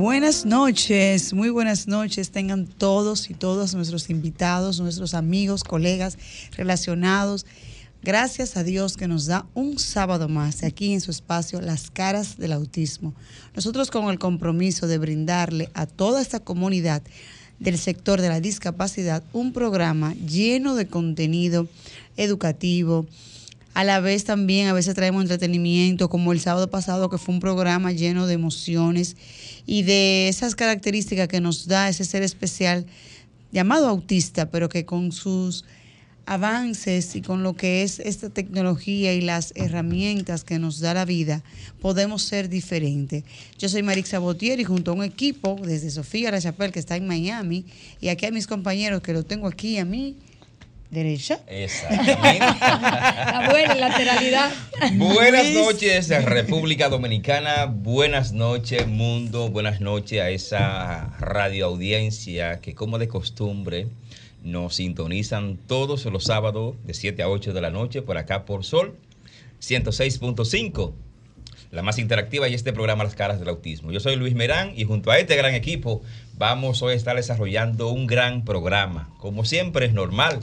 Buenas noches, muy buenas noches. Tengan todos y todas nuestros invitados, nuestros amigos, colegas relacionados. Gracias a Dios que nos da un sábado más aquí en su espacio Las caras del autismo. Nosotros con el compromiso de brindarle a toda esta comunidad del sector de la discapacidad un programa lleno de contenido educativo, a la vez también a veces traemos entretenimiento, como el sábado pasado que fue un programa lleno de emociones y de esas características que nos da ese ser especial llamado autista, pero que con sus avances y con lo que es esta tecnología y las herramientas que nos da la vida, podemos ser diferentes. Yo soy Marixa Botier y junto a un equipo desde Sofía La Chapelle que está en Miami y aquí a mis compañeros que lo tengo aquí a mí derecha. Exactamente. la buena lateralidad. Buenas noches, República Dominicana. Buenas noches, mundo. Buenas noches a esa radioaudiencia que, como de costumbre, nos sintonizan todos los sábados de 7 a 8 de la noche por acá por Sol 106.5 la más interactiva y este programa Las Caras del Autismo. Yo soy Luis Merán y junto a este gran equipo vamos hoy a estar desarrollando un gran programa. Como siempre es normal,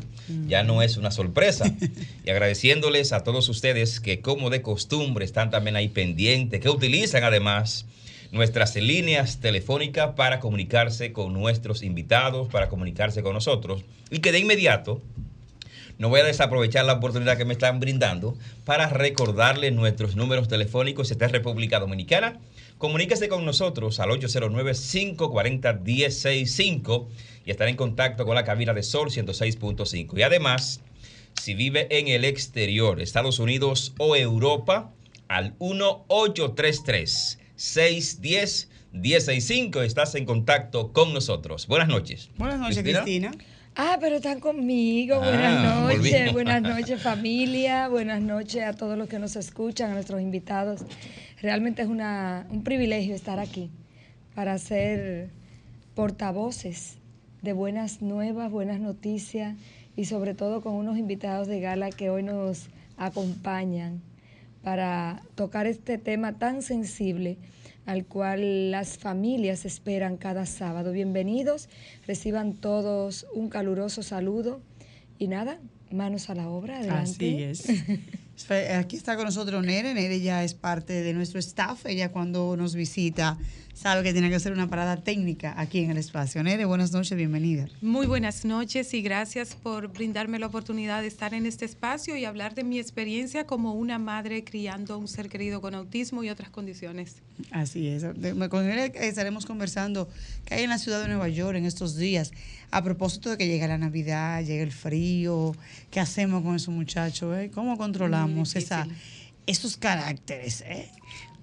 ya no es una sorpresa. Y agradeciéndoles a todos ustedes que como de costumbre están también ahí pendientes, que utilizan además nuestras líneas telefónicas para comunicarse con nuestros invitados, para comunicarse con nosotros y que de inmediato no voy a desaprovechar la oportunidad que me están brindando para recordarles nuestros números telefónicos. Esta es República Dominicana. Comuníquese con nosotros al 809-540-1065 y estar en contacto con la cabina de Sol 106.5. Y además, si vive en el exterior, Estados Unidos o Europa, al 1833 610 1065 estás en contacto con nosotros. Buenas noches. Buenas noches, Cristina. Ah, pero están conmigo. Buenas Ah, noches, volvimos. buenas noches familia, buenas noches a todos los que nos escuchan, a nuestros invitados. Realmente es una, un privilegio estar aquí para ser portavoces de buenas nuevas, buenas noticias y sobre todo con unos invitados de gala que hoy nos acompañan para tocar este tema tan sensible al cual las familias esperan cada sábado. Bienvenidos, reciban todos un caluroso saludo y nada, manos a la obra, adelante. Así es. Aquí está con nosotros Nere. Nere ya es parte de nuestro staff. Ella cuando nos visita sabe que tiene que hacer una parada técnica aquí en el espacio. Nere, buenas noches, bienvenida. Muy buenas noches y gracias por brindarme la oportunidad de estar en este espacio y hablar de mi experiencia como una madre criando a un ser querido con autismo y otras condiciones. Así es. Con Nere estaremos conversando que hay en la ciudad de Nueva York en estos días. A propósito de que llega la Navidad, llega el frío, ¿qué hacemos con esos muchachos? eh? ¿Cómo controlamos esa, esos caracteres? eh?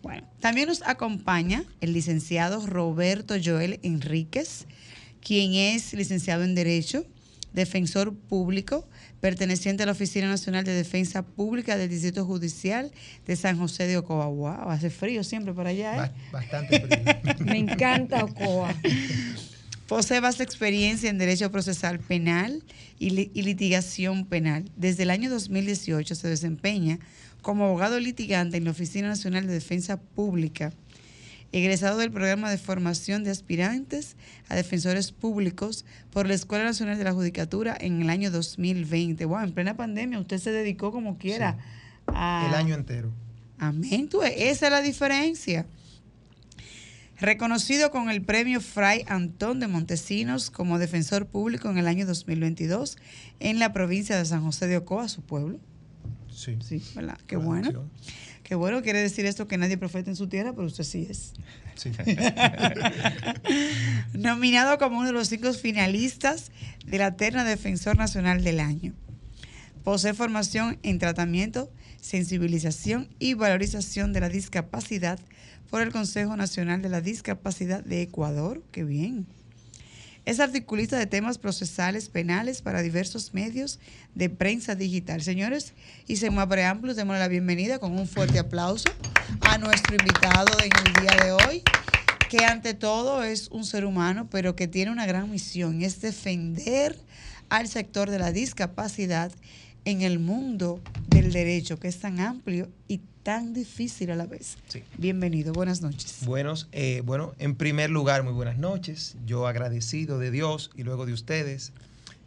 Bueno, también nos acompaña el licenciado Roberto Joel Enríquez, quien es licenciado en Derecho, defensor público, perteneciente a la Oficina Nacional de Defensa Pública del Distrito Judicial de San José de Ocoa. Wow, hace frío siempre por allá, ¿eh? Ba- Bastante frío. Me encanta Ocoa. Posee vasta experiencia en Derecho Procesal Penal y, li- y Litigación Penal. Desde el año 2018 se desempeña como abogado litigante en la Oficina Nacional de Defensa Pública, egresado del programa de formación de aspirantes a defensores públicos por la Escuela Nacional de la Judicatura en el año 2020. Wow, en plena pandemia usted se dedicó como quiera a... El año entero. Amén. Tú, esa es la diferencia. Reconocido con el premio Fray Antón de Montesinos como defensor público en el año 2022 en la provincia de San José de Ocoa, su pueblo. Sí. Sí, ¿verdad? Qué bueno. acción. Qué bueno, quiere decir esto que nadie profeta en su tierra, pero usted sí es. Sí. Nominado como uno de los cinco finalistas de la terna Defensor Nacional del Año. Posee formación en tratamiento, sensibilización y valorización de la discapacidad por el Consejo Nacional de la Discapacidad de Ecuador. Qué bien. Es articulista de temas procesales penales para diversos medios de prensa digital. Señores, y sin más preámbulos, démosle la bienvenida con un fuerte aplauso a nuestro invitado en el día de hoy, que ante todo es un ser humano, pero que tiene una gran misión, es defender al sector de la discapacidad en el mundo del derecho, que es tan amplio y tan difícil a la vez. Sí. Bienvenido, buenas noches. Buenos, eh, bueno, en primer lugar, muy buenas noches. Yo agradecido de Dios y luego de ustedes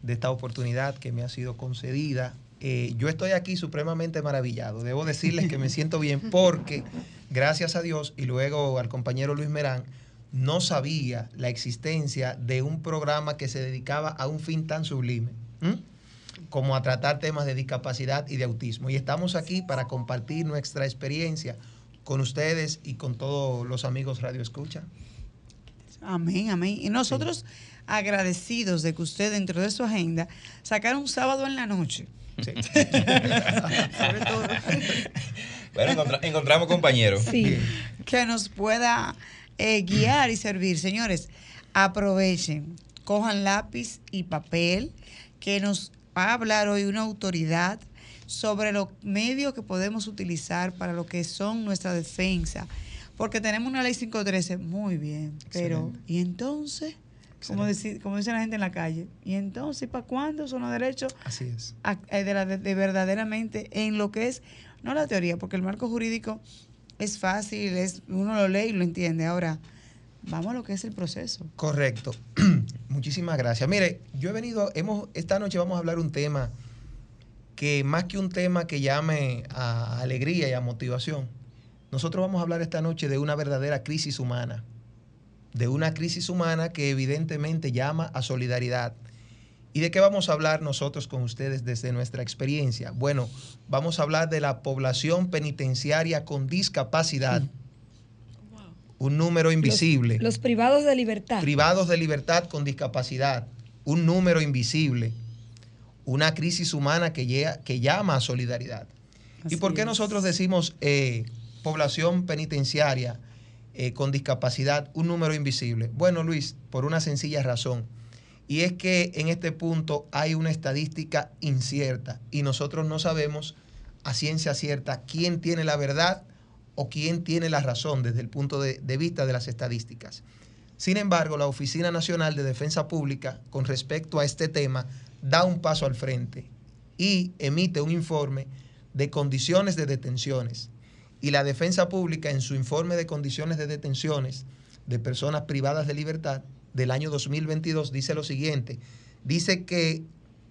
de esta oportunidad que me ha sido concedida. Eh, yo estoy aquí supremamente maravillado. Debo decirles que me siento bien porque, gracias a Dios y luego al compañero Luis Merán, no sabía la existencia de un programa que se dedicaba a un fin tan sublime. ¿m? Como a tratar temas de discapacidad y de autismo. Y estamos aquí para compartir nuestra experiencia con ustedes y con todos los amigos Radio Escucha. Amén, amén. Y nosotros agradecidos de que usted dentro de su agenda sacara un sábado en la noche. Sí. Sobre todo. Bueno, encontra- encontramos compañeros. Sí. que nos pueda eh, guiar y servir. Señores, aprovechen, cojan lápiz y papel, que nos va a hablar hoy una autoridad sobre los medios que podemos utilizar para lo que son nuestra defensa. Porque tenemos una ley 513, muy bien, pero Excelente. ¿y entonces? Como, dice, como dice la gente en la calle, ¿y entonces para cuándo son los derechos Así es. a- eh, de, la- de verdaderamente en lo que es, no la teoría, porque el marco jurídico es fácil, es uno lo lee y lo entiende. Ahora, vamos a lo que es el proceso. Correcto. Muchísimas gracias. Mire, yo he venido, hemos, esta noche vamos a hablar un tema que más que un tema que llame a alegría y a motivación, nosotros vamos a hablar esta noche de una verdadera crisis humana, de una crisis humana que evidentemente llama a solidaridad. ¿Y de qué vamos a hablar nosotros con ustedes desde nuestra experiencia? Bueno, vamos a hablar de la población penitenciaria con discapacidad, un número invisible Los, los privados de libertad. privados de libertad con discapacidad, un número invisible, una crisis humana que, llega- que llama a solidaridad. ¿Y por qué es. nosotros decimos eh, población penitenciaria eh, con discapacidad, un número invisible? Bueno, Luis, por una sencilla razón. Y es que en este punto hay una estadística incierta y nosotros no sabemos a ciencia cierta quién tiene la verdad o quién tiene la razón desde el punto de, vista de las estadísticas. Sin embargo, la Oficina Nacional de Defensa Pública, con respecto a este tema, da un paso al frente y emite un informe de condiciones de detenciones. Y la Defensa Pública, en su informe de condiciones de detenciones de personas privadas de libertad del año 2022, dice lo siguiente. Dice que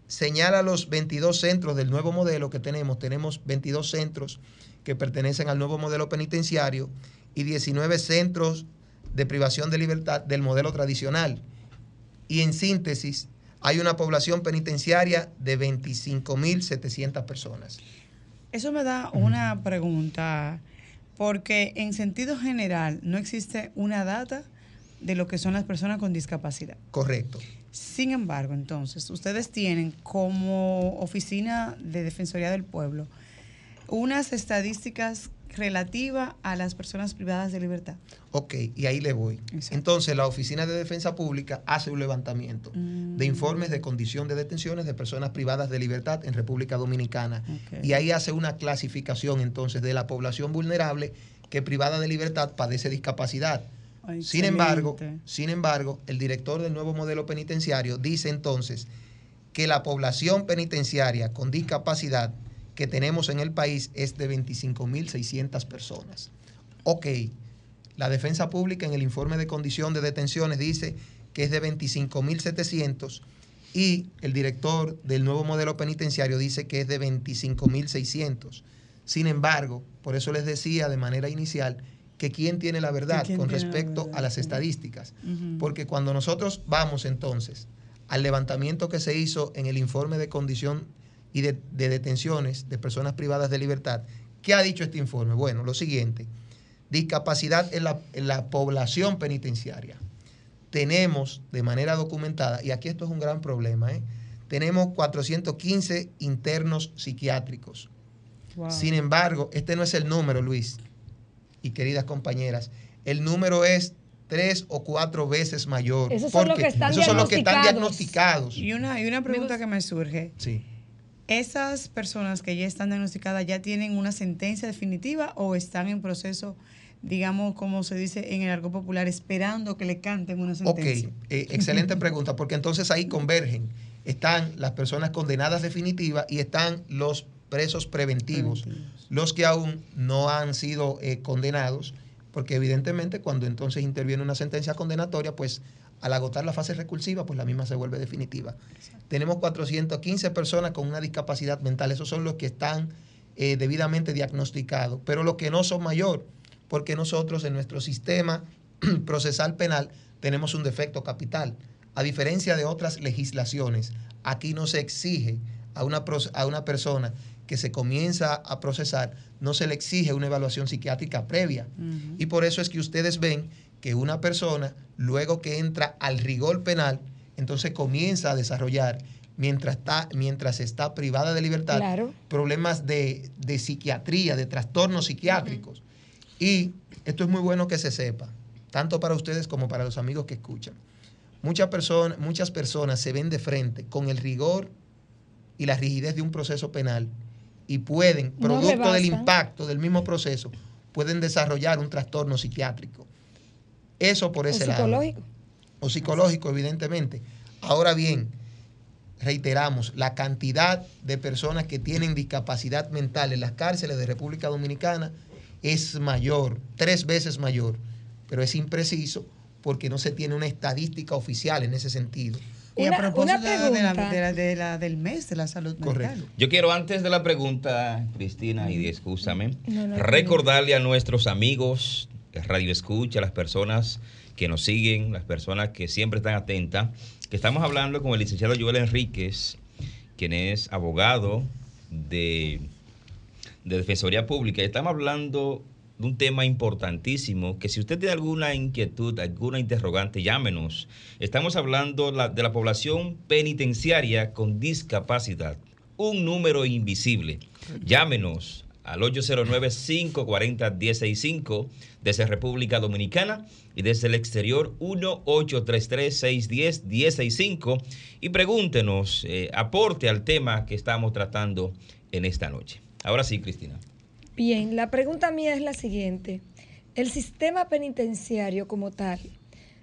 señala los 22 centros del nuevo modelo que tenemos. Tenemos 22 centros que pertenecen al nuevo modelo penitenciario y 19 centros de privación de libertad del modelo tradicional. Y en síntesis, hay una población penitenciaria de 25.700 personas. Eso me da una pregunta, porque en sentido general no existe una data de lo que son las personas con discapacidad. Correcto. Sin embargo, entonces, ustedes tienen como oficina de Defensoría del Pueblo unas estadísticas relativas a las personas privadas de libertad. Ok, y ahí le voy. Exacto. Entonces, la Oficina de Defensa Pública hace un levantamiento Mm. de informes de condición de detenciones de personas privadas de libertad en República Dominicana. Y ahí hace una clasificación entonces de la población vulnerable que privada de libertad padece discapacidad. Ay, Sin embargo, sin embargo, el director del nuevo modelo penitenciario dice entonces que la población penitenciaria con discapacidad que tenemos en el país es de 25.600 personas. Ok, la defensa pública en el informe de condición de detenciones dice que es de 25.700 y el director del nuevo modelo penitenciario dice que es de 25.600. Sin embargo, por eso les decía de manera inicial que quién tiene la verdad quién con respecto verdad, a las estadísticas. Porque cuando nosotros vamos entonces al levantamiento que se hizo en el informe de condición y de, de detenciones de personas privadas de libertad, ¿qué ha dicho este informe? Bueno, lo siguiente, discapacidad en la, en la población penitenciaria. Tenemos de manera documentada, y aquí esto es un gran problema, ¿eh? tenemos 415 internos psiquiátricos. Wow. Sin embargo, este no es el número, Luis y queridas compañeras. El número es tres o cuatro veces mayor. Esos son los que están esos son los que están diagnosticados. Y una, y una pregunta que me surge. Sí. ¿Esas personas que ya están diagnosticadas ya tienen una sentencia definitiva o están en proceso, digamos, como se dice en el arco popular, esperando que le canten una Ok, sentencia? eh, excelente pregunta, porque entonces ahí convergen. Están las personas condenadas definitivas y están los presos preventivos, Preventivos. Los que aún no han sido eh, condenados, porque evidentemente cuando entonces interviene una sentencia condenatoria, pues al agotar la fase recursiva, pues la misma se vuelve definitiva. Tenemos 415 personas con una discapacidad mental, esos son los que están eh, debidamente diagnosticados, pero los que no son mayor, porque nosotros en nuestro sistema procesal penal tenemos un defecto capital. A diferencia de otras legislaciones, aquí no se exige a una, a una persona que se comienza a procesar, no se le exige una evaluación psiquiátrica previa. Y por eso es que ustedes ven que una persona, luego que entra al rigor penal, entonces comienza a desarrollar, mientras está, mientras está privada de libertad, Claro. problemas de, de psiquiatría, de trastornos psiquiátricos. Y esto es muy bueno que se sepa, tanto para ustedes como para los amigos que escuchan. Muchas personas, muchas personas se ven de frente con el rigor y la rigidez de un proceso penal y pueden, No producto del impacto del mismo proceso, pueden desarrollar un trastorno psiquiátrico. Eso por O ese lado psicológico. o psicológico, evidentemente. Ahora bien, reiteramos, la cantidad de personas que tienen discapacidad mental en las cárceles de República Dominicana es mayor, tres veces mayor, pero es impreciso porque no se tiene una estadística oficial en ese sentido. Y a Una- propósito una de la, de la- pregunta. de la- de la- del mes de la salud Correcto. mental. Yo quiero antes de la pregunta, Cristina, y No, no, recordarle a nuestros amigos de Radio Escucha, las personas que nos siguen, las personas que siempre están atentas, que estamos hablando con el licenciado Joel Enríquez, quien es abogado de, de Defensoría Pública. Y estamos hablando de un tema importantísimo, que si usted tiene alguna inquietud, alguna interrogante, llámenos. Estamos hablando la- de la población penitenciaria con discapacidad, un número invisible. Llámenos al 809-540-165 desde República Dominicana y desde el exterior 1-833-610-165 y pregúntenos, eh, aporte al tema que estamos tratando en esta noche. Ahora sí, Cristina. Bien, la pregunta mía es la siguiente. El sistema penitenciario como tal,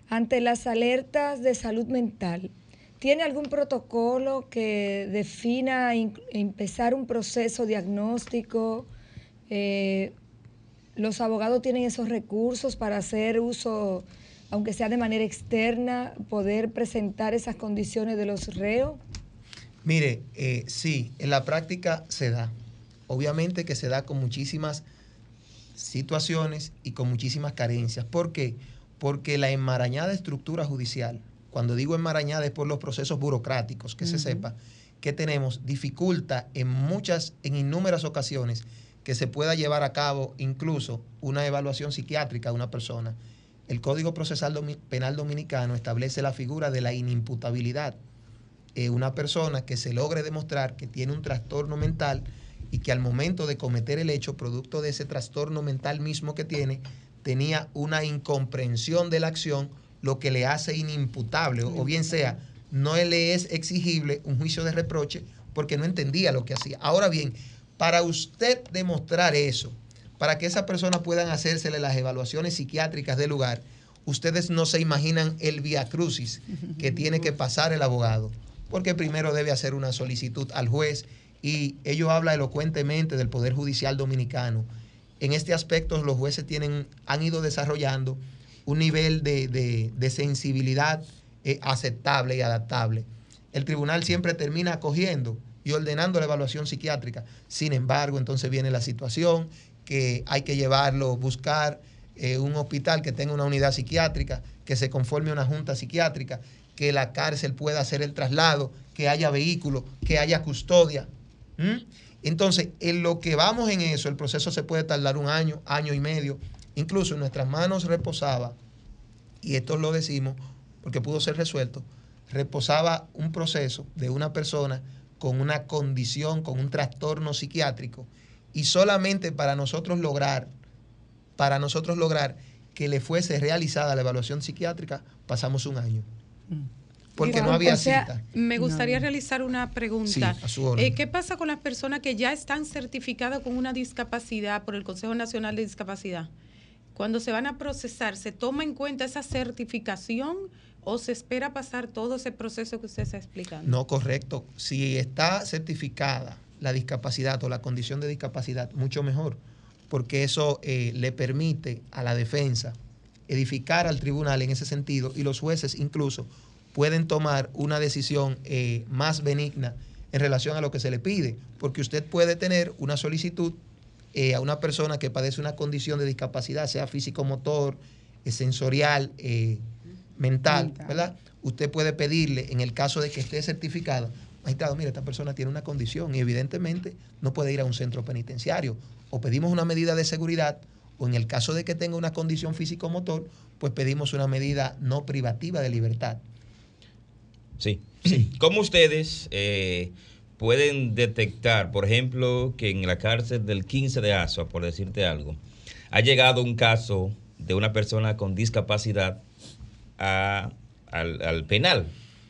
ante las alertas de salud mental, ¿tiene algún protocolo que defina in- empezar un proceso diagnóstico? Eh, ¿Los abogados tienen esos recursos para hacer uso, aunque sea de manera externa, poder presentar esas condiciones de los reos? Mire, eh, sí, en la práctica se da. Obviamente que se da con muchísimas situaciones y con muchísimas carencias. ¿Por qué? Porque la enmarañada estructura judicial, cuando digo enmarañada es por los procesos burocráticos, que se sepa, que tenemos, dificulta en muchas, en innúmeras ocasiones que se pueda llevar a cabo incluso una evaluación psiquiátrica de una persona. El Código Procesal Penal Dominicano establece la figura de la inimputabilidad eh, una persona que se logre demostrar que tiene un trastorno mental y que al momento de cometer el hecho, producto de ese trastorno mental mismo que tiene, tenía una incomprensión de la acción, lo que le hace inimputable, o bien sea, no le es exigible un juicio de reproche porque no entendía lo que hacía. Ahora bien, para usted demostrar eso, para que esa persona puedan hacérsele las evaluaciones psiquiátricas del lugar, ustedes no se imaginan el via crucis que tiene que pasar el abogado, porque primero debe hacer una solicitud al juez y ello habla elocuentemente del Poder Judicial Dominicano. En este aspecto los jueces tienen, han ido desarrollando un nivel de, de- sensibilidad eh, aceptable y adaptable. El tribunal siempre termina acogiendo y ordenando la evaluación psiquiátrica. Sin embargo, entonces viene la situación que hay que llevarlo, buscar eh, un hospital que tenga una unidad psiquiátrica, que se conforme una junta psiquiátrica, que la cárcel pueda hacer el traslado, que haya vehículo, que haya custodia. ¿Mm? Entonces, en lo que vamos en eso, el proceso se puede tardar un año, año y medio. Incluso en nuestras manos reposaba, y esto lo decimos porque pudo ser resuelto, reposaba un proceso de una persona con una condición, con un trastorno psiquiátrico, y solamente para nosotros lograr, para nosotros lograr que le fuese realizada la evaluación psiquiátrica, pasamos un año. Mm. Porque no O había sea, cita. Me gustaría No. realizar una pregunta. Sí, a su orden. Eh, ¿Qué pasa con las personas que ya están certificadas con una discapacidad por el Consejo Nacional de Discapacidad? Cuando se van a procesar, ¿se toma en cuenta esa certificación o se espera pasar todo ese proceso que usted está explicando? No, correcto. Si está certificada la discapacidad o la condición de discapacidad, mucho mejor, porque eso eh, le permite a la defensa edificar al tribunal en ese sentido y los jueces incluso pueden tomar una decisión eh, más benigna en relación a lo que se le pide, porque usted puede tener una solicitud eh, a una persona que padece una condición de discapacidad, sea físico-motor, eh, sensorial, mental, Mental. ¿verdad? Usted puede pedirle, en el caso de que esté certificado, magistrado, mire, esta persona tiene una condición y evidentemente no puede ir a un centro penitenciario. O pedimos una medida de seguridad, o en el caso de que tenga una condición físico-motor, pues pedimos una medida no privativa de libertad. Sí. ¿Cómo ustedes eh, pueden detectar, por ejemplo, que en la cárcel del 15 de Asua, por decirte algo, ha llegado un caso de una persona con discapacidad a- al, al penal,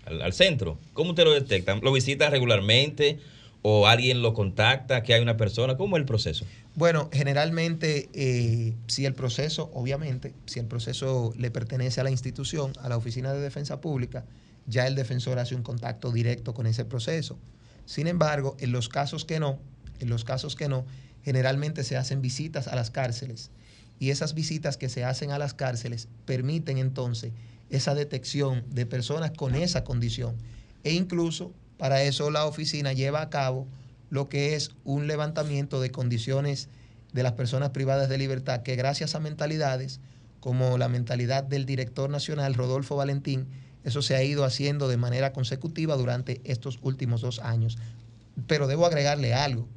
al, al centro? ¿Cómo ustedes lo detectan? ¿Lo visitan regularmente o alguien lo contacta que hay una persona? ¿Cómo es el proceso? Bueno, generalmente, eh, si el proceso, obviamente, si el proceso le pertenece a la institución, a la Oficina de Defensa Pública, ya el defensor hace un contacto directo con ese proceso. Sin embargo, en los casos que no, en los casos que no, generalmente se hacen visitas a las cárceles y esas visitas que se hacen a las cárceles permiten entonces esa detección de personas con esa condición e incluso para eso la oficina lleva a cabo lo que es un levantamiento de condiciones de las personas privadas de libertad que gracias a mentalidades como la mentalidad del director nacional Rodolfo Valentín, eso se ha ido haciendo de manera consecutiva durante estos últimos dos años. Pero debo agregarle algo,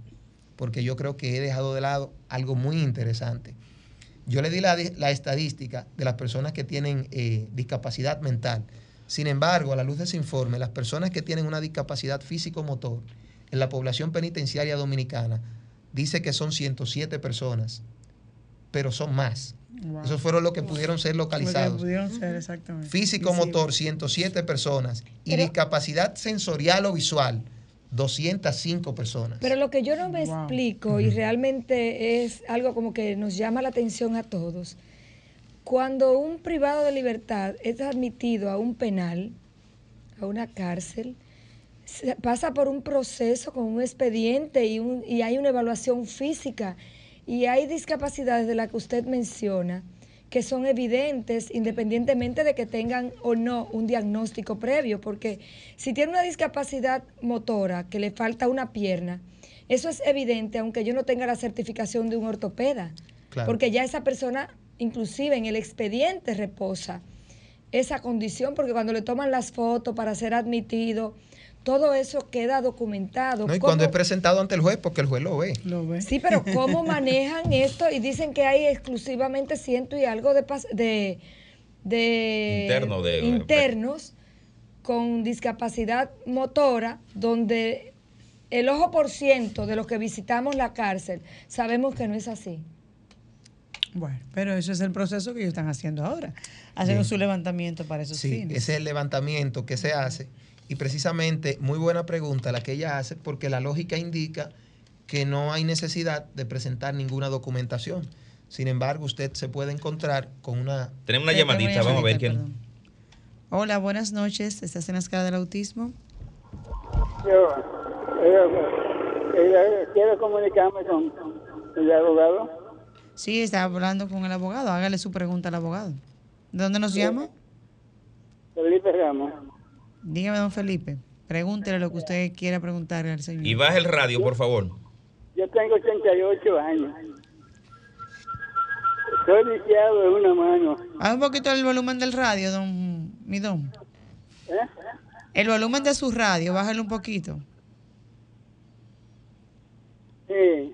porque yo creo que he dejado de lado algo muy interesante. Yo le di la, estadística de las personas que tienen eh, discapacidad mental. Sin embargo, a la luz de ese informe, las personas que tienen una discapacidad físico-motor en la población penitenciaria dominicana dice que son 107 personas, pero son más. Wow. Esos fueron los que pudieron ser localizados. pudieron ser, exactamente. Físico-motor, 107 personas. Y Pero- discapacidad sensorial o visual, 205 personas. Pero lo que yo no me Wow. explico y realmente es algo como que nos llama la atención a todos, cuando un privado de libertad es admitido a un penal, a una cárcel, se- pasa por un proceso con un expediente y, un- y hay una evaluación física y hay discapacidades de las que usted menciona que son evidentes independientemente de que tengan o no un diagnóstico previo, porque si tiene una discapacidad motora que le falta una pierna, eso es evidente aunque yo no tenga la certificación de un ortopeda, Claro. porque ya esa persona inclusive en el expediente reposa esa condición, porque cuando le toman las fotos para ser admitido, todo eso queda documentado. ¿no? Y cuando es ¿Cómo- presentado ante el juez, porque el juez lo ve. Lo ve. Sí, pero ¿cómo manejan esto? Y dicen que hay exclusivamente ciento y algo de, pas- de, de Interno de- internos con discapacidad motora, donde el ojo por ciento de los que visitamos la cárcel sabemos que no es así. Bueno, pero eso es el proceso que ellos están haciendo ahora, haciendo Bien. su levantamiento para esos Sí, fines. ese es el levantamiento que se hace. Y precisamente, muy buena pregunta la que ella hace, porque la lógica indica que no hay necesidad de presentar ninguna documentación. Sin embargo, usted se puede encontrar con una... Tenemos una llamadita, vamos a ver quién. perdón. Hola, buenas noches. ¿Estás en la escala del autismo? Yo, eh, quiero comunicarme con el abogado. Sí, está hablando con el abogado. Hágale su pregunta al abogado. ¿De dónde nos llama? Felipe Ramos. Dígame, don Felipe. Pregúntele lo que usted quiera preguntarle al señor. Y baja el radio, por favor. Yo tengo 88 años. Soy lisiado de una mano. Haga un poquito el volumen del radio, don Midón. ¿eh? El volumen de su radio, bájale un poquito. Sí.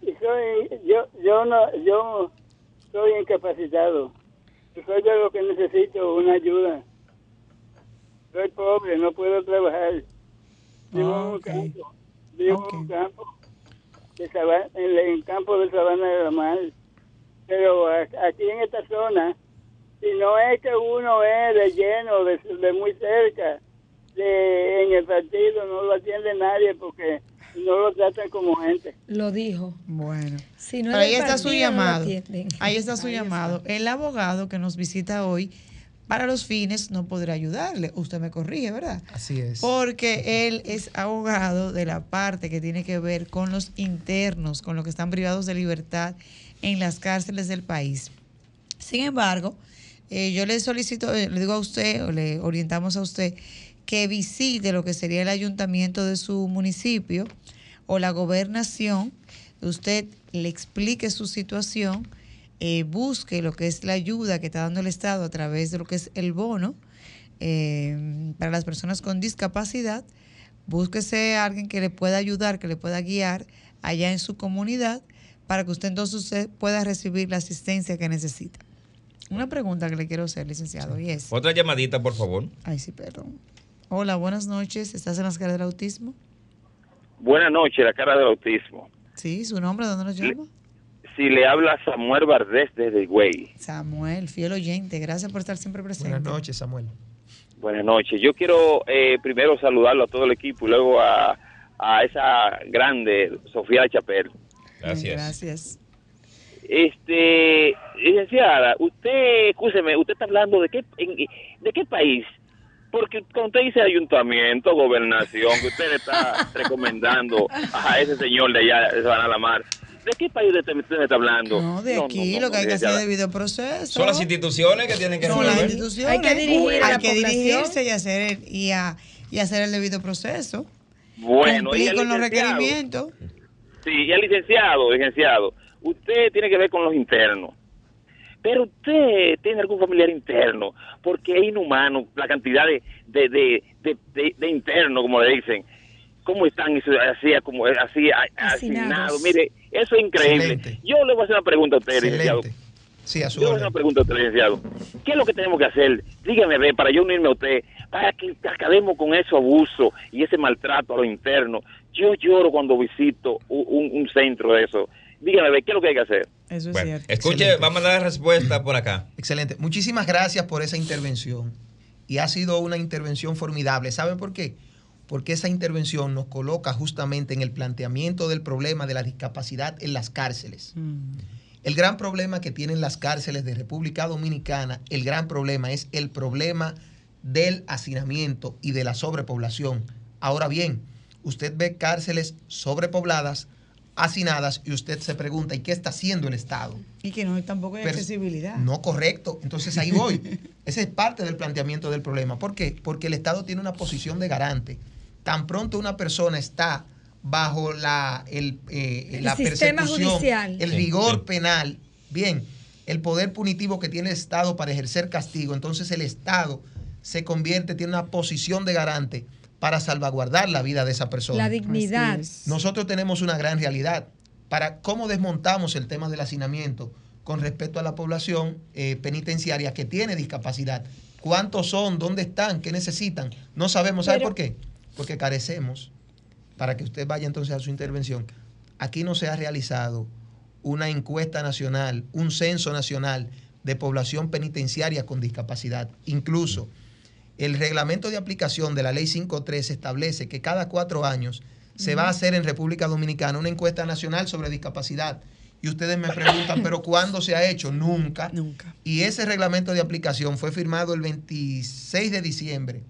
Y soy, yo, yo no, yo soy incapacitado. Soy de lo que necesito una ayuda. Soy pobre, no puedo trabajar. Vivo Ah, en un campo. Vivo en un campo. De Saba- en el campo de Sabana de la Mar. pero aquí en esta zona, si no es que uno es de lleno, de, de muy cerca, de, en el partido no lo atiende nadie porque no lo tratan como gente. Lo dijo. Bueno. Si no ahí está su partido, no lo llamado. Ahí está su llamado. El abogado que nos visita hoy, para los fines, no podrá ayudarle. Usted me corrige, ¿verdad? Así es. Porque él es abogado de la parte que tiene que ver con los internos, con los que están privados de libertad en las cárceles del país. Sin embargo, eh, yo le solicito, eh, le digo a usted, o le orientamos a usted, que visite lo que sería el ayuntamiento de su municipio o la gobernación, usted le explique su situación, eh, busque lo que es la ayuda que está dando el Estado a través de lo que es el bono eh, para las personas con discapacidad, búsquese a alguien que le pueda ayudar, que le pueda guiar allá en su comunidad para que usted entonces usted pueda recibir la asistencia que necesita. Una pregunta que le quiero hacer, licenciado, y es... Otra llamadita, por favor. Ay, sí, perdón. Hola, buenas noches. ¿Estás en las caras del autismo? Buenas noches, la cara del autismo. Sí, ¿su nombre? ¿Dónde nos llama? Si le habla Samuel Bardés desde Güey. Samuel, fiel oyente. Gracias por estar siempre presente. Buenas noches, Samuel. Buenas noches. Yo quiero eh, primero saludarlo a todo el equipo y luego a, a esa grande Sofía Chapel. Gracias. Gracias. Este, licenciada, usted, escúcheme, usted está hablando de qué, en- de qué país? Porque cuando usted dice ayuntamiento, gobernación, que usted le está recomendando a ese señor de allá, de Sabana la Mar, ¿de qué país usted, usted me está hablando? No, de No, aquí no, no, lo que hay que hacer es debido proceso. Son las instituciones que tienen que Son las instituciones. Hay que dirigir Hay dirigirse y hacer el, y, a- y hacer el debido proceso. Bueno, y Cumplir el con los licenciado, requerimientos. Sí, y el licenciado, licenciado, usted tiene que ver con los internos. Pero usted tiene algún familiar interno, porque es inhumano la cantidad de, de, de, de, de- de internos, como le dicen. ¿Cómo están eso, así, como, así asignados? Mire, eso es increíble. Excelente. Yo le voy a hacer una pregunta a usted, licenciado. Sí, a su Yo le voy a hacer una pregunta a usted, licenciado. ¿Qué es lo que tenemos que hacer? Dígame, ve, para yo unirme a usted, para que acabemos con ese abuso y ese maltrato a los internos. Yo lloro cuando visito un, un- un centro de eso. Dígame, ve, ¿qué es lo que hay que hacer? Eso es Bueno, cierto. escuche, Excelente. vamos a dar respuesta por acá. Excelente. Muchísimas gracias por esa intervención. Y ha sido una intervención formidable. ¿Saben por qué? Porque esa intervención nos coloca justamente en el planteamiento del problema de la discapacidad en las cárceles. Mm. El gran problema que tienen las cárceles de República Dominicana, el gran problema es el problema del hacinamiento y de la sobrepoblación. Ahora bien, usted ve cárceles sobrepobladas, hacinadas, y usted se pregunta, ¿y qué está haciendo el Estado? Y que no tampoco hay accesibilidad. No correcto. Entonces ahí voy. Ese es parte del planteamiento del problema. ¿Por qué? Porque el Estado tiene una posición de garante. Tan pronto una persona está bajo la, el, eh, El la sistema persecución, judicial. el rigor sí. penal, bien, el poder punitivo que tiene el Estado para ejercer castigo, entonces el Estado se convierte, tiene una posición de garante para salvaguardar la vida de esa persona. La dignidad. Nosotros tenemos una gran realidad para cómo desmontamos el tema del hacinamiento con respecto a la población eh, penitenciaria que tiene discapacidad. ¿Cuántos son? ¿Dónde están? ¿Qué necesitan? No sabemos. ¿Sabe Pero- por qué? Porque carecemos, para que usted vaya entonces a su intervención, aquí no se ha realizado una encuesta nacional, un censo nacional de población penitenciaria con discapacidad. Incluso el reglamento de aplicación de la ley 53 establece que cada cuatro años se va a hacer en República Dominicana una encuesta nacional sobre discapacidad. Y ustedes me preguntan, ¿pero cuándo se ha hecho? Nunca. Nunca. Y ese reglamento de aplicación fue firmado el 26 de diciembre,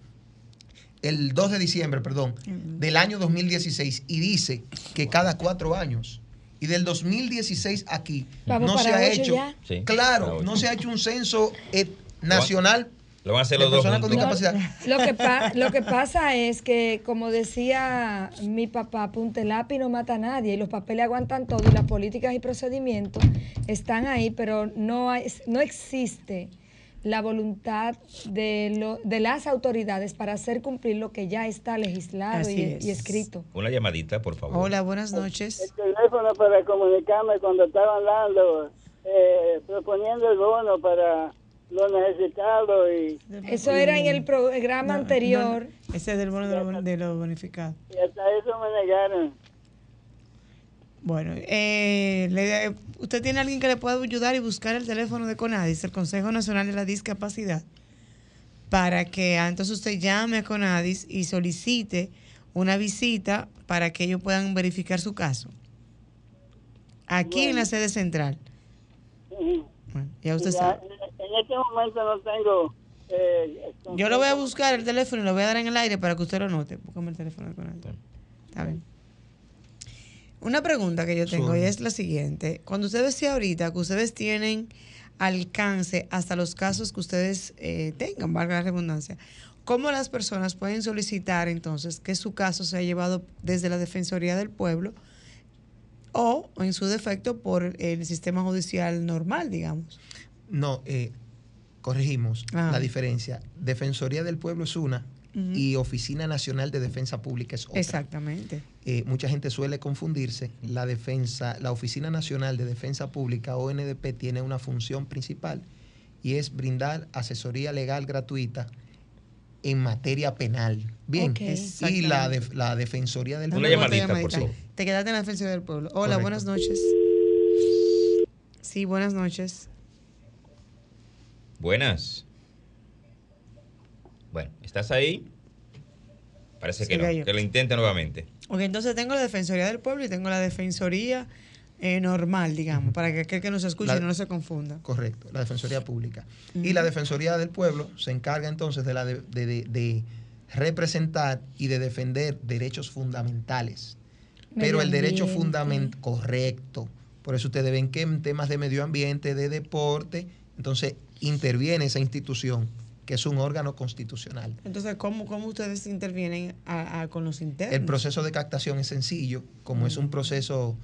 el 2 de diciembre, perdón, del año 2016 y dice que cada cuatro años. Y del 2016 aquí Vamos no se ha hecho, ya. Sí, claro, no se ha hecho un censo eh, nacional Lo van a hacer de los dos personas con discapacidad. Lo que, pa- lo que pasa es que, como decía mi papá, punte lápiz no mata a nadie y los papeles aguantan todo y las políticas y procedimientos están ahí, pero no, hay, no existe la voluntad de, lo- de las autoridades para hacer cumplir lo que ya está legislado y, es. y escrito. Una llamadita, por favor. Hola, buenas El noches. teléfono para comunicarme cuando estaban dando, eh, proponiendo el bono para los necesitados y, Eso era en el programa No, anterior. no, ese es del bono de los de los bonificados. y hasta eso me negaron. Bueno, eh, le- ¿usted tiene alguien que le pueda ayudar y buscar el teléfono de CONADIS, el Consejo Nacional de la Discapacidad, para que ah, entonces usted llame a CONADIS y solicite una visita para que ellos puedan verificar su caso? Aquí en la sede central. Bueno, ya usted Ya, sabe. En este momento no tengo. Eh, Yo le voy a buscar el teléfono y lo voy a dar en el aire para que usted lo note. Búscame el teléfono de CONADIS. Está bien. Una pregunta que yo tengo y es la siguiente. Cuando usted decía ahorita que ustedes tienen alcance hasta los casos que ustedes eh, tengan, valga la redundancia, ¿cómo las personas pueden solicitar entonces que su caso sea llevado desde la Defensoría del Pueblo o, en su defecto, por el sistema judicial normal, digamos? No, eh, corregimos Ah. la diferencia. Defensoría del Pueblo es una Y Oficina Nacional de Defensa Pública es otra. Exactamente. Eh, mucha gente suele confundirse. La defensa, la Oficina Nacional de Defensa Pública, ONDP, tiene una función principal y es brindar asesoría legal gratuita en materia penal. Bien. Ok. Y la, def- la Defensoría del Una Pueblo. llamadita, por llamadita. favor. Te quedaste en la Defensoría del Pueblo. Hola, Correcto. buenas noches. Sí, buenas noches. Buenas. Bueno, ¿estás ahí? Parece que Sí, no. Que lo intente nuevamente. Ok, entonces tengo la Defensoría del Pueblo y tengo la Defensoría eh, normal, digamos, para que aquel que nos escuche La- no se confunda. Correcto, la Defensoría Pública. Y la Defensoría del Pueblo se encarga entonces de, la de, de- de- de representar y de defender derechos fundamentales. Pero el derecho fundamental, correcto. Por eso ustedes ven que en temas de medio ambiente, de deporte, entonces interviene esa institución, que es un órgano constitucional. Entonces, ¿cómo, cómo ustedes intervienen a- a- con los internos? El proceso de captación es sencillo, como es un proceso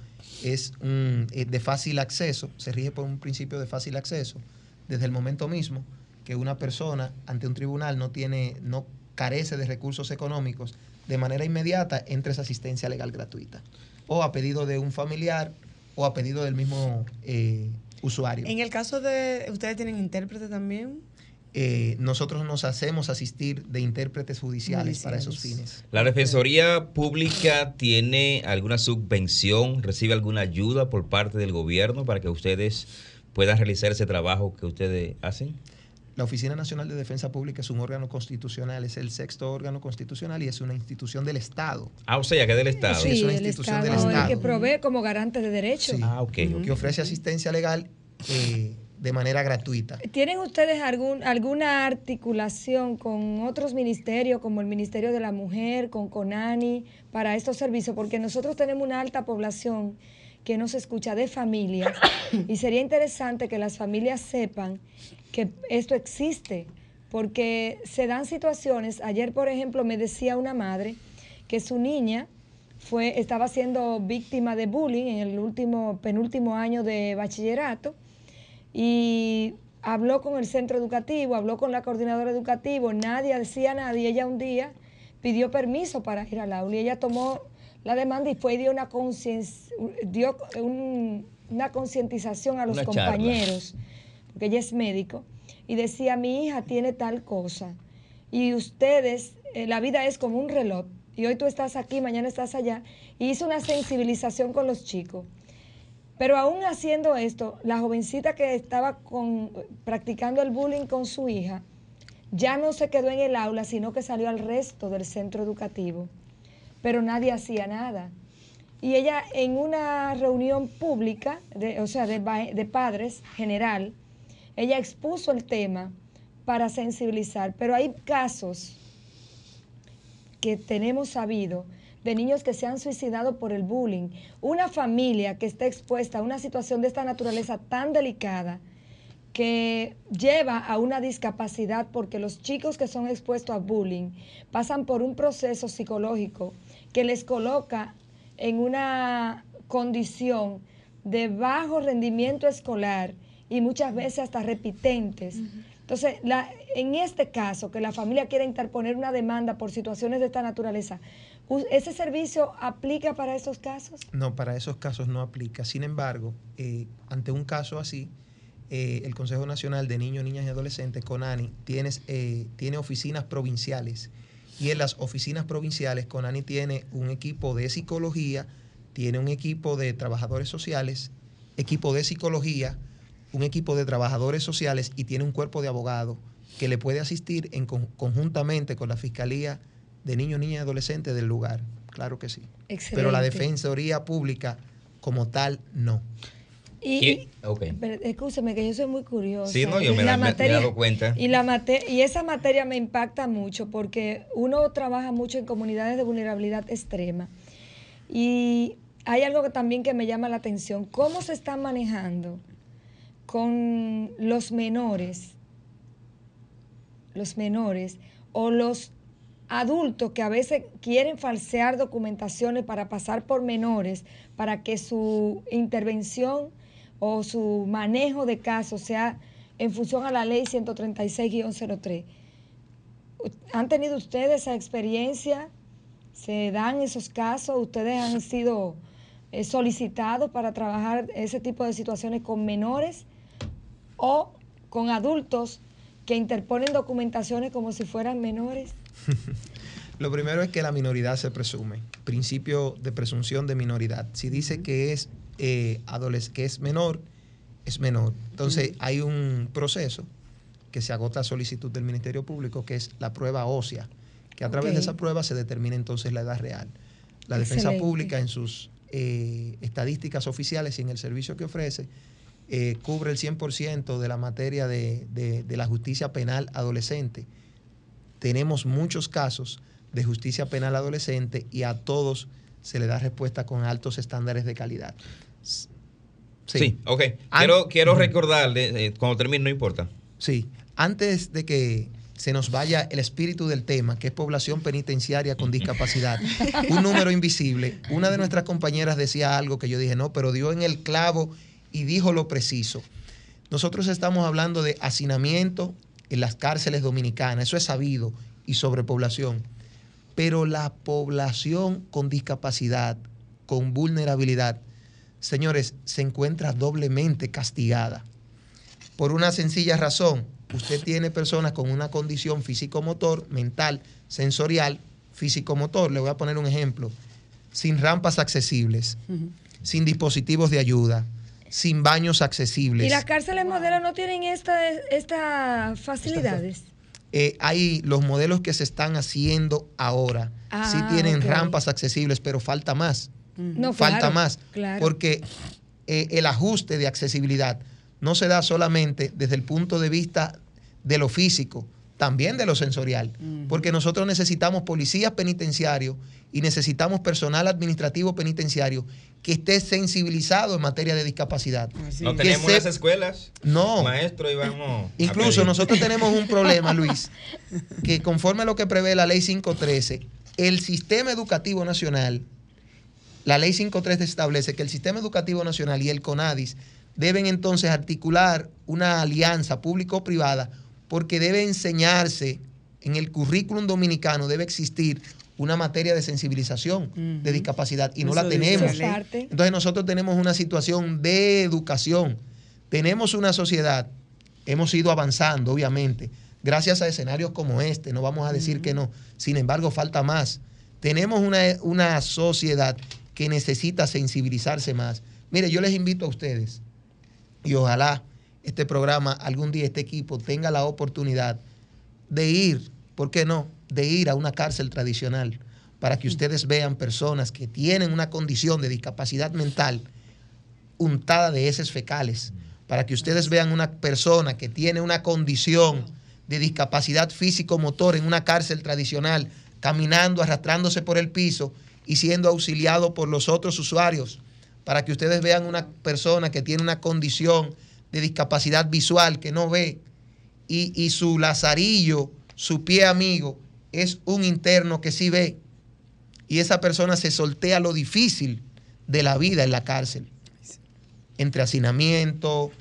es un, eh, de fácil acceso, se rige por un principio de fácil acceso, desde el momento mismo que una persona ante un tribunal no tiene, no carece de recursos económicos, de manera inmediata entra esa asistencia legal gratuita, o a pedido de un familiar o a pedido del mismo eh, usuario. En el caso de, ¿ustedes tienen intérprete también? Eh, nosotros nos hacemos asistir de intérpretes judiciales para esos fines. ¿La Defensoría Pública tiene alguna subvención, recibe alguna ayuda por parte del gobierno para que ustedes puedan realizar ese trabajo que ustedes hacen? La Oficina Nacional de Defensa Pública es un órgano constitucional, es el sexto órgano constitucional y es una institución del Estado. Ah, o sea, que del Estado. Sí, es una el institución Estado del es el Estado. que provee como garante de derechos. Sí. Ah, ok, que ofrece asistencia legal eh, de manera gratuita. ¿Tienen ustedes algún, alguna articulación con otros ministerios, como el Ministerio de la Mujer, con CONANI, para estos servicios? Porque nosotros tenemos una alta población que nos escucha de familias y sería interesante que las familias sepan que esto existe, porque se dan situaciones. Ayer, por ejemplo, me decía una madre que su niña fue, estaba siendo víctima de bullying en el último, penúltimo año de bachillerato y habló con el centro educativo, habló con la coordinadora educativa, nadie decía nada y ella un día pidió permiso para ir al aula y ella tomó la demanda y fue y dio una dio un- una concientización a los Una charla. compañeros, porque ella es médico, y decía, mi hija tiene tal cosa, y ustedes, eh, la vida es como un reloj, y hoy tú estás aquí, mañana estás allá, y hizo una sensibilización con los chicos. Pero aún haciendo esto, la jovencita que estaba practicando el bullying con su hija, ya no se quedó en el aula, sino que salió al resto del centro educativo. Pero nadie hacía nada. Y ella en una reunión pública, o sea, de, de padres general, ella expuso el tema para sensibilizar. Pero hay casos que tenemos sabido de niños que se han suicidado por el bullying. Una familia que está expuesta a una situación de esta naturaleza tan delicada que lleva a una discapacidad porque los chicos que son expuestos a bullying pasan por un proceso psicológico que les coloca en una condición de bajo rendimiento escolar y muchas veces hasta repitentes. Entonces, la- en este caso, que la familia quiere interponer una demanda por situaciones de esta naturaleza, ¿ese servicio aplica para esos casos? No, para esos casos no aplica. Sin embargo, eh, ante un caso así, eh, el Consejo Nacional de Niños, Niñas y Adolescentes, CONANI, eh, tiene oficinas provinciales. Y en las oficinas provinciales, CONANI tiene un equipo de psicología, tiene un equipo de trabajadores sociales, equipo de psicología, un equipo de trabajadores sociales y tiene un cuerpo de abogados que le puede asistir en con- conjuntamente con la Fiscalía de Niños, Niñas y Adolescentes del lugar. Claro que sí. Pero la Excelente. Defensoría Pública como tal, no. Y, Y- ok. pero, escúcheme que yo soy muy curiosa. Sí, no, yo Y me, la da- me- me he dado cuenta. Y, la mate- y esa materia me impacta mucho porque uno trabaja mucho en comunidades de vulnerabilidad extrema. Y hay algo que también que me llama la atención. ¿Cómo se están manejando con los menores? Los menores o los adultos que a veces quieren falsear documentaciones para pasar por menores, para que su intervención o su manejo de casos sea en función a la ley 136-03. ¿Han tenido ustedes esa experiencia? ¿Se dan esos casos? ¿Ustedes han sido eh, solicitados para trabajar ese tipo de situaciones con menores o con adultos que interponen documentaciones como si fueran menores? Lo primero es que la minoridad se presume, principio de presunción de minoridad. Si dice que es eh, que es menor, es menor. Entonces hay un proceso que se agota a solicitud del Ministerio Público, que es la prueba ósea, que a través de esa prueba se determina entonces la edad real. La defensa pública en sus eh, estadísticas oficiales y en el servicio que ofrece eh, cubre el 100% de la materia de, de- de la justicia penal adolescente. Tenemos muchos casos de justicia penal adolescente y a todos se le da respuesta con altos estándares de calidad. S- Sí, ok. An- Quiero, quiero Ujú. recordarle, eh, cuando termine, no importa. Sí, antes de que se nos vaya el espíritu del tema, que es población penitenciaria con discapacidad, un número invisible, una de nuestras compañeras decía algo que yo dije, no, pero dio en el clavo y dijo lo preciso. Nosotros estamos hablando de hacinamiento en las cárceles dominicanas, eso es sabido, y sobrepoblación. Pero la población con discapacidad, con vulnerabilidad, señores, se encuentra doblemente castigada. Por una sencilla razón, usted tiene personas con una condición físico-motor, mental, sensorial, físico-motor. Le voy a poner un ejemplo. Sin rampas accesibles, sin dispositivos de ayuda, sin baños accesibles. ¿Y las cárceles modelos no tienen esta- estas facilidades? Eh, hay los modelos que se están haciendo ahora. Ah, sí tienen rampas accesibles, pero falta más. No, falta claro, más. claro. Porque eh, el ajuste de accesibilidad no se da solamente desde el punto de vista de lo físico, también de lo sensorial. Porque nosotros necesitamos policías penitenciarios y necesitamos personal administrativo penitenciario que esté sensibilizado en materia de discapacidad. No Que tenemos se- las escuelas. No. Maestro, y vamos. a Incluso nosotros tenemos un problema, Luis, que conforme a lo que prevé la ley 513, el sistema educativo nacional, la ley 513 establece que el sistema educativo nacional y el CONADIS deben entonces articular una alianza público-privada porque debe enseñarse en el currículum dominicano, debe existir una materia de sensibilización de discapacidad y no la tenemos. la. Entonces nosotros tenemos una situación de educación. Tenemos una sociedad, hemos ido avanzando, obviamente, gracias a escenarios como este, no vamos a decir que no. Sin embargo, falta más. Tenemos una, una sociedad que necesita sensibilizarse más. Mire, yo les invito a ustedes y ojalá este programa, algún día este equipo tenga la oportunidad de ir, ¿por qué no? De ir a una cárcel tradicional para que ustedes vean personas que tienen una condición de discapacidad mental untada de heces fecales, para que ustedes vean una persona que tiene una condición de discapacidad físico-motor en una cárcel tradicional, caminando, arrastrándose por el piso y siendo auxiliado por los otros usuarios, para que ustedes vean una persona que tiene una condición de discapacidad visual, que no ve, y, y su lazarillo, su pie amigo, es un interno que sí ve. Y esa persona se soltea lo difícil de la vida en la cárcel. Entre hacinamiento,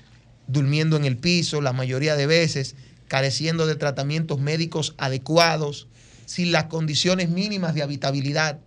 durmiendo en el piso la mayoría de veces, careciendo de tratamientos médicos adecuados, sin las condiciones mínimas de habitabilidad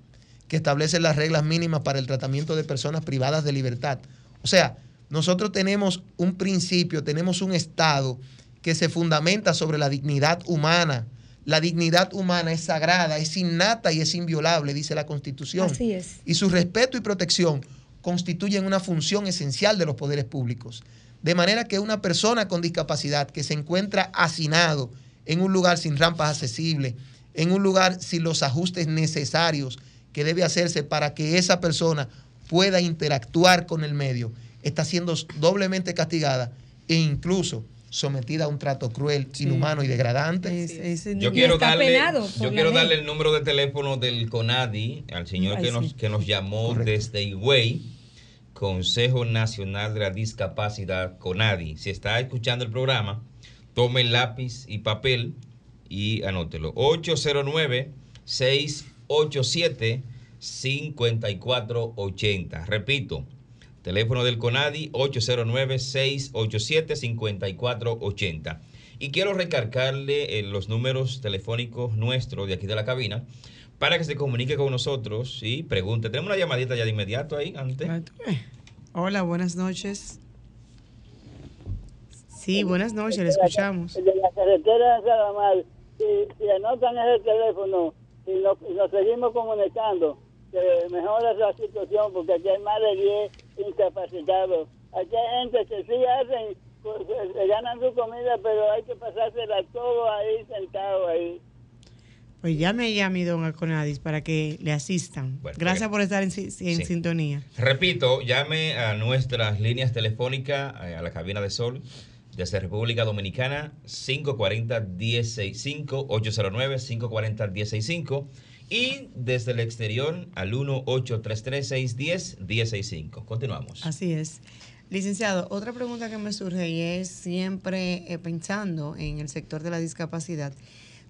que establecen las reglas mínimas para el tratamiento de personas privadas de libertad. O sea, nosotros tenemos un principio, tenemos un Estado que se fundamenta sobre la dignidad humana, La dignidad humana es sagrada, es innata y es inviolable, dice la Constitución. Así es. Y su respeto y protección constituyen una función esencial de los poderes públicos. De manera que una persona con discapacidad que se encuentra hacinado en un lugar sin rampas accesibles, en un lugar sin los ajustes necesarios que debe hacerse para que esa persona pueda interactuar con el medio, está siendo doblemente castigada e incluso sometida a un trato cruel, inhumano y degradante. Es- es- Yo Y quiero está darle, yo quiero darle el número de teléfono del CONADI al señor Ay, que, nos, que nos llamó Correcto. desde Higüey, Consejo Nacional de la Discapacidad, CONADI. Si está escuchando el programa, tome lápiz y papel y anótelo. 809-687-5480. Repito, teléfono del CONADI 809-687-5480. Y quiero recargarle eh, los números telefónicos nuestros de aquí de la cabina para que se comunique con nosotros y pregunte. Tenemos una llamadita ya de inmediato ahí antes. Hola, buenas noches. Sí, buenas noches, le escuchamos. De la carretera de Salamar, si, si anotan ese teléfono y nos, y nos seguimos comunicando, que mejora la situación porque aquí hay más de 10 incapacitados. Aquí hay gente que sí hacen, pues, se- se ganan su comida, pero hay que pasársela todo ahí sentado ahí. Pues llame ya a mi don Alconadis para que le asistan. Bueno, Gracias por estar en, si- en Sí. sintonía. Repito, llame a nuestras líneas telefónicas, eh, a la cabina de Sol, desde República Dominicana, 540-165, 809-540-165, y desde el exterior al 1-833-610-165. Continuamos. Así es. Licenciado, otra pregunta que me surge y es siempre eh, pensando en el sector de la discapacidad,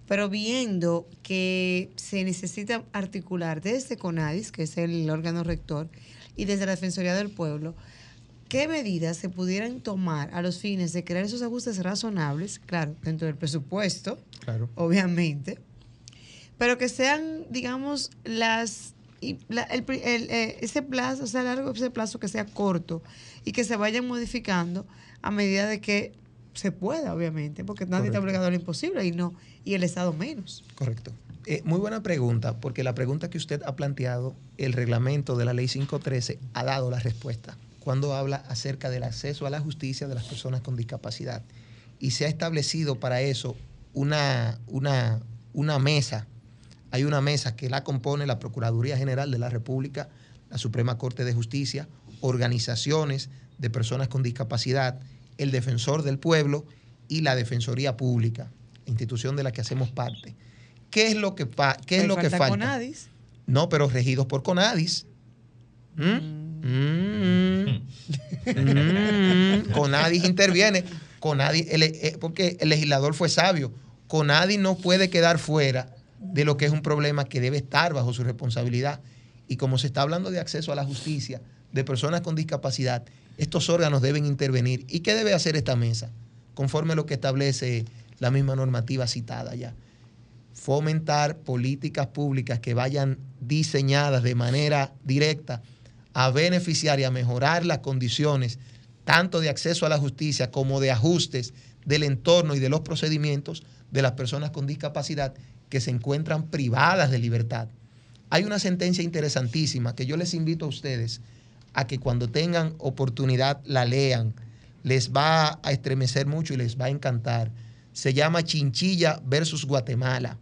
pero viendo que se necesita articular desde CONADIS, que es el órgano rector, y desde la Defensoría del Pueblo, ¿qué medidas se pudieran tomar a los fines de crear esos ajustes razonables, claro, dentro del presupuesto, Claro. obviamente, pero que sean, digamos, las y la- el el, eh, ese plazo, o sea, largo ese plazo que sea corto y que se vayan modificando a medida de que se pueda, obviamente, porque nadie está obligado a lo imposible y no y el Estado menos. Correcto. Eh, muy buena pregunta, porque la pregunta que usted ha planteado, el reglamento de la ley 513 ha dado la respuesta cuando habla acerca del acceso a la justicia de las personas con discapacidad. Y se ha establecido para eso una, una, una mesa. Hay una mesa que la compone la Procuraduría General de la República, la Suprema Corte de Justicia, organizaciones de personas con discapacidad, el Defensor del Pueblo y la Defensoría Pública, institución de la que hacemos parte. ¿Qué es lo que, pa- qué es Ahí lo que falta? CONADIS. No, pero regidos por CONADIS. ¿Mm? Mm. Mm. CONADIS interviene. CONADIS, el- eh, porque el legislador fue sabio. CONADIS no puede quedar fuera de lo que es un problema que debe estar bajo su responsabilidad. Y como se está hablando de acceso a la justicia de personas con discapacidad, estos órganos deben intervenir. ¿Y qué debe hacer esta mesa? Conforme a lo que establece la misma normativa citada ya fomentar políticas públicas que vayan diseñadas de manera directa a beneficiar y a mejorar las condiciones tanto de acceso a la justicia como de ajustes del entorno y de los procedimientos de las personas con discapacidad que se encuentran privadas de libertad. Hay una sentencia interesantísima que yo les invito a ustedes a que cuando tengan oportunidad la lean. Les va a estremecer mucho y les va a encantar. Se llama Chinchilla versus Guatemala.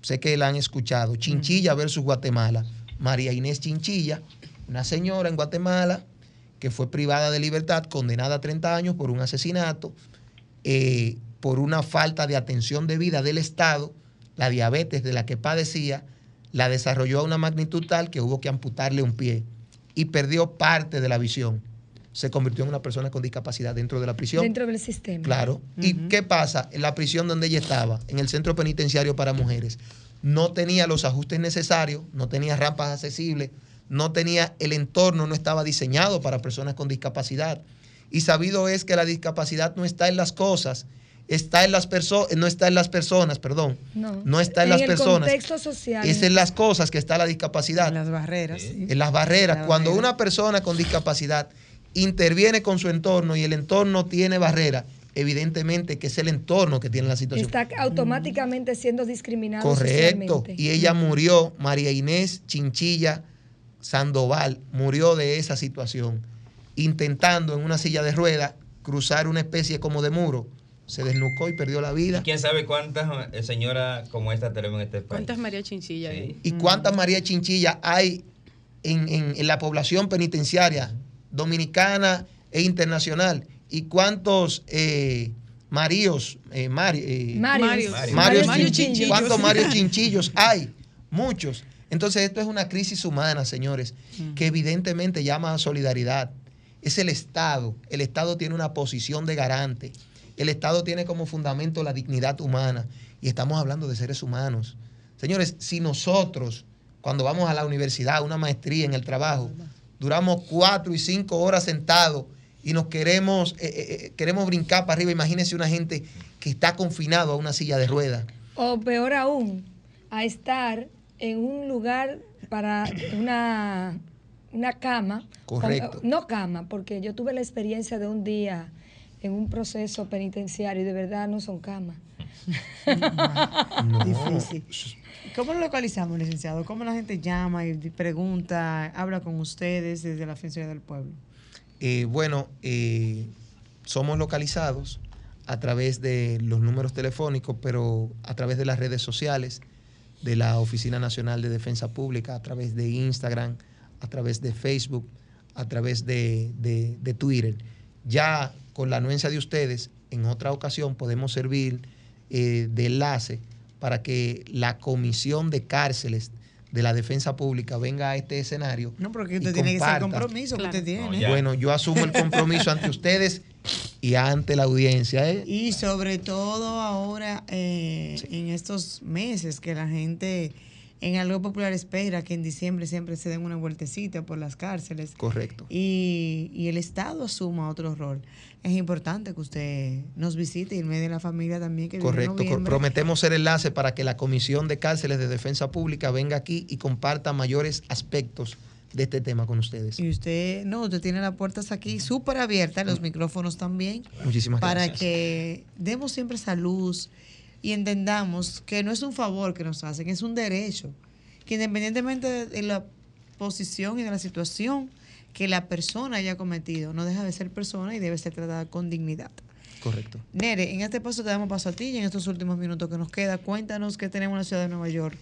Sé que la han escuchado. Chinchilla versus Guatemala. María Inés Chinchilla, una señora en Guatemala que fue privada de libertad, condenada a 30 años por un asesinato, eh, por una falta de atención debida del Estado, la diabetes de la que padecía, la desarrolló a una magnitud tal que hubo que amputarle un pie y perdió parte de la visión. Se convirtió en una persona con discapacidad dentro de la prisión. Dentro del sistema. Claro. ¿Y qué pasa? En la prisión donde ella estaba, en el centro penitenciario para mujeres, no tenía los ajustes necesarios, no tenía rampas accesibles, no tenía el entorno, no estaba diseñado para personas con discapacidad. Y sabido es que la discapacidad no está en las cosas, está en las personas, no está en las personas, perdón, No. no está en, En las el personas. contexto social. Es en las cosas que está la discapacidad En las barreras. sí. en las barreras. La Cuando barrera. una persona con discapacidad interviene con su entorno y el entorno tiene barrera, evidentemente que es el entorno que tiene la situación. Está automáticamente siendo discriminado Correcto. socialmente. Y ella murió, María Inés Chinchilla Sandoval, murió de esa situación, intentando en una silla de ruedas cruzar una especie como de muro. Se desnucó y perdió la vida. ¿Quién sabe cuántas eh, señoras como esta tenemos en este país? ¿Cuántas María Chinchilla hay? ¿Y cuántas María Chinchilla hay en, en- en la población penitenciaria dominicana e internacional? ¿Y cuántos eh, Maríos, eh, Mari- eh, Marios. Marios. Mario Mario Chin- Chinchillos. ¿Cuántos Mario Chinchillos hay? Muchos. Entonces esto es una crisis humana, señores, que evidentemente llama a solidaridad. Es el Estado. El Estado tiene una posición de garante. El Estado tiene como fundamento la dignidad humana. Y estamos hablando de seres humanos. Señores, si nosotros, cuando vamos a la universidad, a una maestría en el trabajo, duramos cuatro y cinco horas sentados y nos queremos, eh, eh, eh, queremos brincar para arriba, imagínense una gente que está confinado a una silla de ruedas. O peor aún, a estar en un lugar para una, una cama. Correcto. No cama, porque yo tuve la experiencia de un día en un proceso penitenciario y de verdad no son camas. No. Difícil. ¿Cómo lo localizamos, licenciado? ¿Cómo la gente llama y pregunta, habla con ustedes desde la Defensoría del Pueblo? Eh, bueno, eh, somos localizados a través de los números telefónicos, pero a través de las redes sociales de la Oficina Nacional de Defensa Pública, a través de Instagram, a través de Facebook, a través de, de- de Twitter. Ya con la anuencia de ustedes, en otra ocasión podemos servir eh, de enlace para que la Comisión de Cárceles de la Defensa Pública venga a este escenario. No, porque y usted tiene que ser comparta. compromiso Claro. que usted tiene. No. Bueno, yo asumo el compromiso ante ustedes y ante la audiencia. ¿eh? Y sobre todo ahora, eh, en estos meses, que la gente en algo popular espera que en diciembre siempre se den una vueltecita por las cárceles Correcto. y, y el Estado asuma otro rol. Es importante que usted nos visite y en medio de la familia también. Que Correcto. Prometemos ser enlace para que la Comisión de Cárceles de Defensa Pública venga aquí y comparta mayores aspectos de este tema con ustedes. Y usted, no, usted tiene las puertas aquí súper abiertas, los micrófonos también, Muchísimas para gracias. que demos siempre esa luz y entendamos que no es un favor que nos hacen, es un derecho. Que independientemente de, la posición y de la situación que la persona haya cometido, no deja de ser persona y debe ser tratada con dignidad. Correcto. Nere, en este paso te damos paso a ti y en estos últimos minutos que nos queda, cuéntanos qué tenemos en la ciudad de Nueva York.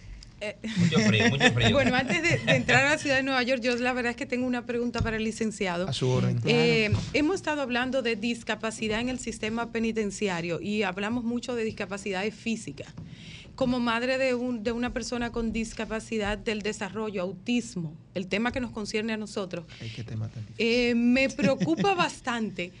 Mucho frío, mucho frío. Bueno, antes de, de entrar a la ciudad de Nueva York, yo la verdad es que tengo una pregunta para el licenciado. A su orden. Eh, hemos estado hablando de discapacidad en el sistema penitenciario y hablamos mucho de discapacidades físicas. Como madre de, un- de una persona con discapacidad del desarrollo, autismo, el tema que nos concierne a nosotros, Ay, qué tema tan difícil. eh, me preocupa bastante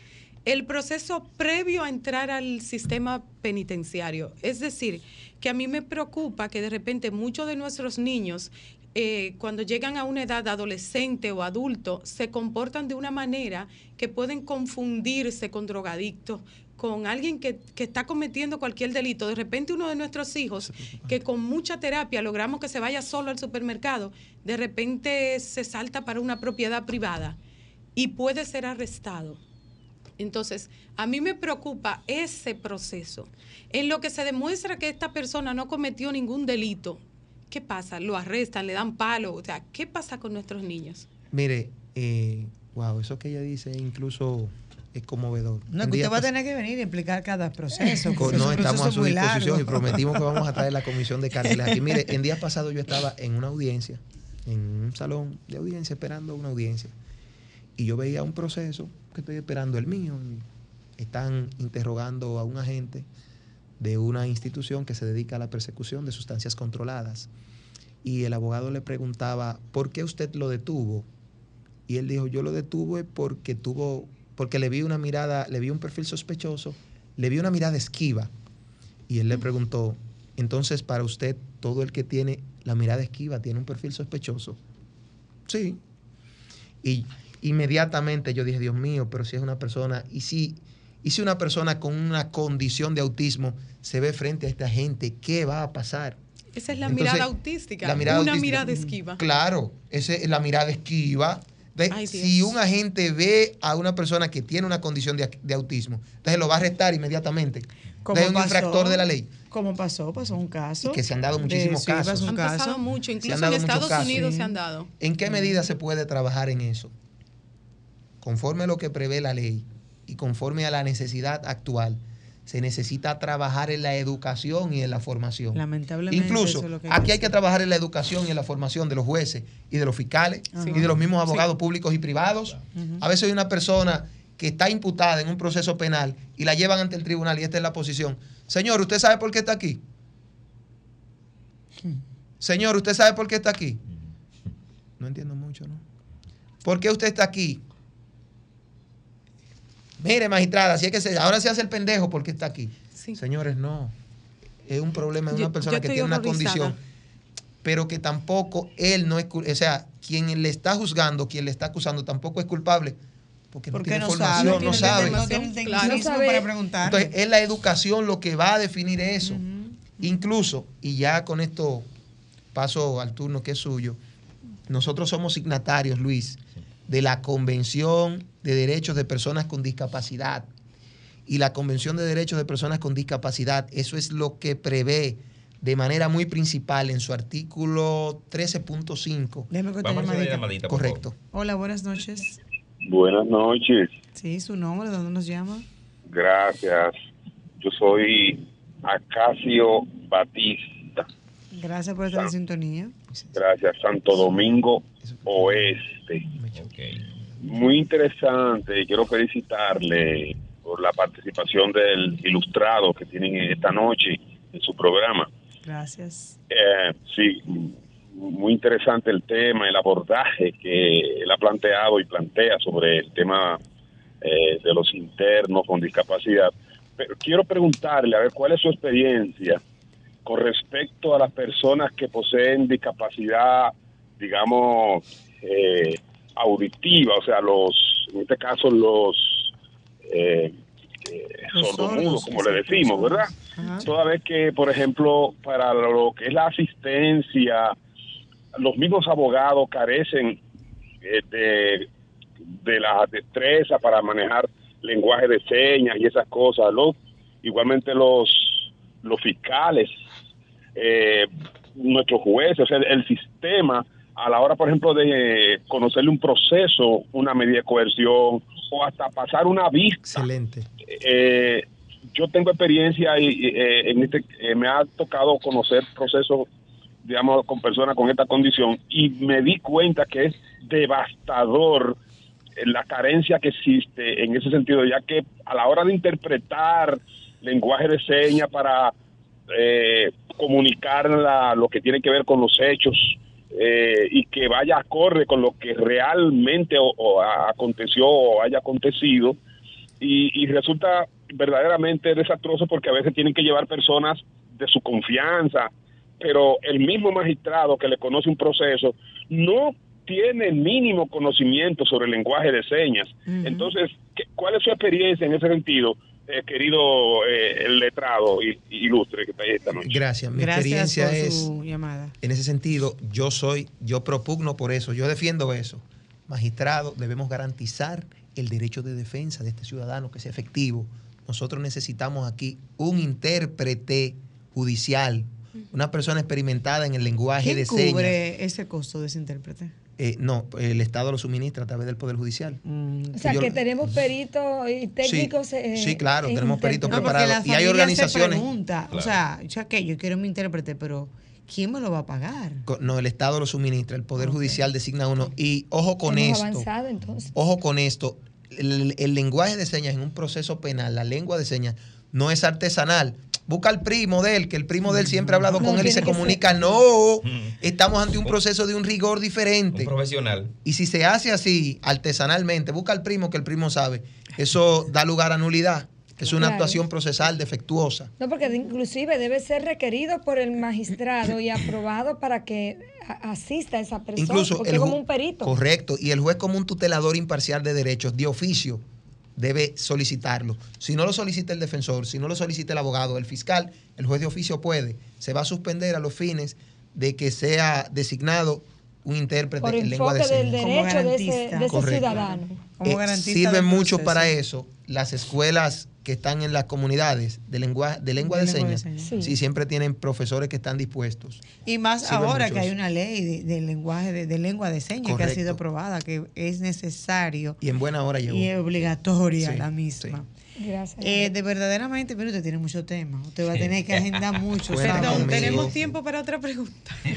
el proceso previo a entrar al sistema penitenciario. Es decir, que a mí me preocupa que de repente muchos de nuestros niños, eh, cuando llegan a una edad adolescente o adulto, se comportan de una manera que pueden confundirse con drogadictos, con alguien que, que está cometiendo cualquier delito. De repente uno de nuestros hijos, que con mucha terapia logramos que se vaya solo al supermercado, de repente se salta para una propiedad privada y puede ser arrestado. Entonces, a mí me preocupa ese proceso. En lo que se demuestra que esta persona no cometió ningún delito, ¿qué pasa? Lo arrestan, le dan palo. O sea, ¿qué pasa con nuestros niños? Mire, eh, wow, eso que ella dice incluso es conmovedor. No, que usted va a tener que venir y explicar cada proceso. No, estamos a proceso su muy disposición y largo. prometimos que vamos a traer la comisión de cárceles aquí. Mire, en días pasados yo estaba en una audiencia, en un salón de audiencia, esperando una audiencia. Y yo veía un proceso que estoy esperando el mío. Están interrogando a un agente de una institución que se dedica a la persecución de sustancias controladas. Y el abogado le preguntaba, ¿por qué usted lo detuvo? Y él dijo, yo lo detuve porque tuvo, porque le vi una mirada, le vi un perfil sospechoso, le vi una mirada esquiva. Y él le preguntó, entonces para usted, todo el que tiene la mirada esquiva tiene un perfil sospechoso. Sí. Y inmediatamente yo dije, Dios mío, pero si es una persona, y si, y si una persona con una condición de autismo se ve frente a esta gente, ¿qué va a pasar? Esa es la Entonces, mirada autística, la mirada una autística. mirada esquiva. Claro, esa es la mirada esquiva. Ay, si un agente ve a una persona que tiene una condición de, de autismo, entonces lo va a arrestar inmediatamente. ¿Cómo Es un pasó? infractor de la ley. ¿Cómo pasó? Pasó un caso. Y que se han dado de- muchísimos sí, casos. Han caso. pasado mucho, incluso en Estados. Unidos Sí. se han dado. ¿En qué medida se puede trabajar en eso? Conforme a lo que prevé la ley y conforme a la necesidad actual, se necesita trabajar en la educación y en la formación. Lamentablemente. Incluso eso es lo que aquí hay que trabajar en la educación y en la formación de los jueces y de los fiscales y de los mismos abogados públicos y privados. A veces hay una persona que está imputada en un proceso penal y la llevan ante el tribunal y esta es la posición. Señor, ¿usted sabe por qué está aquí? Señor, ¿usted sabe por qué está aquí? No entiendo mucho, ¿no? ¿Por qué usted está aquí? Mire, magistrada, si es que se, ahora se hace el pendejo porque está aquí. Sí. Señores, no. Es un problema de Yo- una persona yo que tiene una condición, pero que tampoco él no es, o sea, quien le está juzgando, quien le está acusando, tampoco es culpable, porque no tiene no formación, sabe, no tiene sabe. No Claro. sabe. para preguntar. Entonces, es la educación lo que va a definir eso. Incluso, y ya con esto paso al turno que es suyo, nosotros somos signatarios, Luis, de la Convención de Derechos de Personas con Discapacidad. Y la Convención de Derechos de Personas con Discapacidad, eso es lo que prevé de manera muy principal en su artículo 13.5. Déjeme cortar Vamos a hacer llamadita. Correcto. Hola, buenas noches. Buenas noches, Sí, su nombre, ¿de dónde nos llama? gracias. Yo soy Acacio Batista, Gracias por estar en sintonía. gracias, Santo Domingo Oeste. Ok. Muy interesante, quiero felicitarle por la participación del ilustrado que tienen esta noche en su programa. Gracias. Eh, sí, muy interesante el tema, el abordaje que él ha planteado y plantea sobre el tema eh, de los internos con discapacidad. Pero quiero preguntarle, a ver, ¿cuál es su experiencia con respecto a las personas que poseen discapacidad, digamos, eh, auditiva, o sea, los, en este caso, los eh, eh, Los sordomudos, como le decimos. ¿verdad? Ajá. Toda vez que, por ejemplo, para lo que es la asistencia, los mismos abogados carecen eh, de, de la destreza para manejar lenguaje de señas y esas cosas. Los, igualmente los, los fiscales, eh, nuestros jueces, o sea, el sistema a la hora, por ejemplo, de conocerle un proceso, una medida de coerción o hasta pasar una vista Excelente. eh, yo tengo experiencia y, y, eh, en este eh, me ha tocado conocer procesos digamos con personas con esta condición y me di cuenta que es devastador la carencia que existe en ese sentido ya que a la hora de interpretar lenguaje de señas para eh, comunicar la- lo que tiene que ver con los hechos eh, y que vaya acorde con lo que realmente o- o aconteció o haya acontecido. Y, y resulta verdaderamente desastroso porque a veces tienen que llevar personas de su confianza, pero el mismo magistrado que le conoce un proceso no tiene el mínimo conocimiento sobre el lenguaje de señas. Entonces, ¿qué- ¿cuál es su experiencia en ese sentido, eh, querido eh, el letrado y, y ilustre que está ahí esta noche? Gracias. Mi Gracias experiencia por es... su llamada. En ese sentido, yo soy, yo propugno por eso, yo defiendo eso. Magistrado, debemos garantizar el derecho de defensa de este ciudadano que sea efectivo. Nosotros necesitamos aquí un intérprete judicial, una persona experimentada en el lenguaje ¿Quién de señas. cubre ese costo de ese intérprete? Eh, no, el Estado lo suministra a través del Poder Judicial. Mm, O sea, Yo- que tenemos peritos y técnicos. Sí, eh, sí, claro, en tenemos peritos No, preparados. la Y hay organizaciones- se pregunta, o sea, ya que yo quiero mi intérprete, pero ¿quién me lo va a pagar? No, el Estado lo suministra, el Poder Judicial designa uno. Y ojo con Hemos esto. avanzado entonces. Ojo con esto, el, el lenguaje de señas en un proceso penal, la lengua de señas, no es artesanal. Busca al primo de él, que el primo de él siempre ha hablado No, con él y se comunica. ser- No, Mm. estamos ante un proceso de un rigor Un diferente. profesional. Y si se hace así, artesanalmente, busca al primo que el primo sabe, eso da lugar a nulidad. Es una Claro. actuación procesal defectuosa. No, porque inclusive debe ser requerido por el magistrado y aprobado para que asista a esa persona. Incluso porque el es como un perito. Correcto. Y el juez como un tutelador imparcial de derechos de oficio debe solicitarlo. Si no lo solicita el defensor, si no lo solicita el abogado, el fiscal, el juez de oficio puede. Se va a suspender a los fines de que sea designado un intérprete Por en lengua de del señas. derecho de ese, de ese ciudadano. Como Eh, garantista sirven del mucho proceso. para eso las escuelas que están en las comunidades de lengua de, lengua De de, lengua de señas. señas. Sí. siempre tienen profesores que están dispuestos. Y más Sirve ahora que hay una ley de, de lenguaje de, de lengua de señas que ha sido aprobada, que es necesario Y en buena hora llegó. y es obligatoria Sí, la misma. Gracias. Eh, de verdaderamente, mire, usted tiene mucho tema. Usted va a tener que agendar mucho. Perdón, conmigo. tenemos tiempo para otra pregunta. que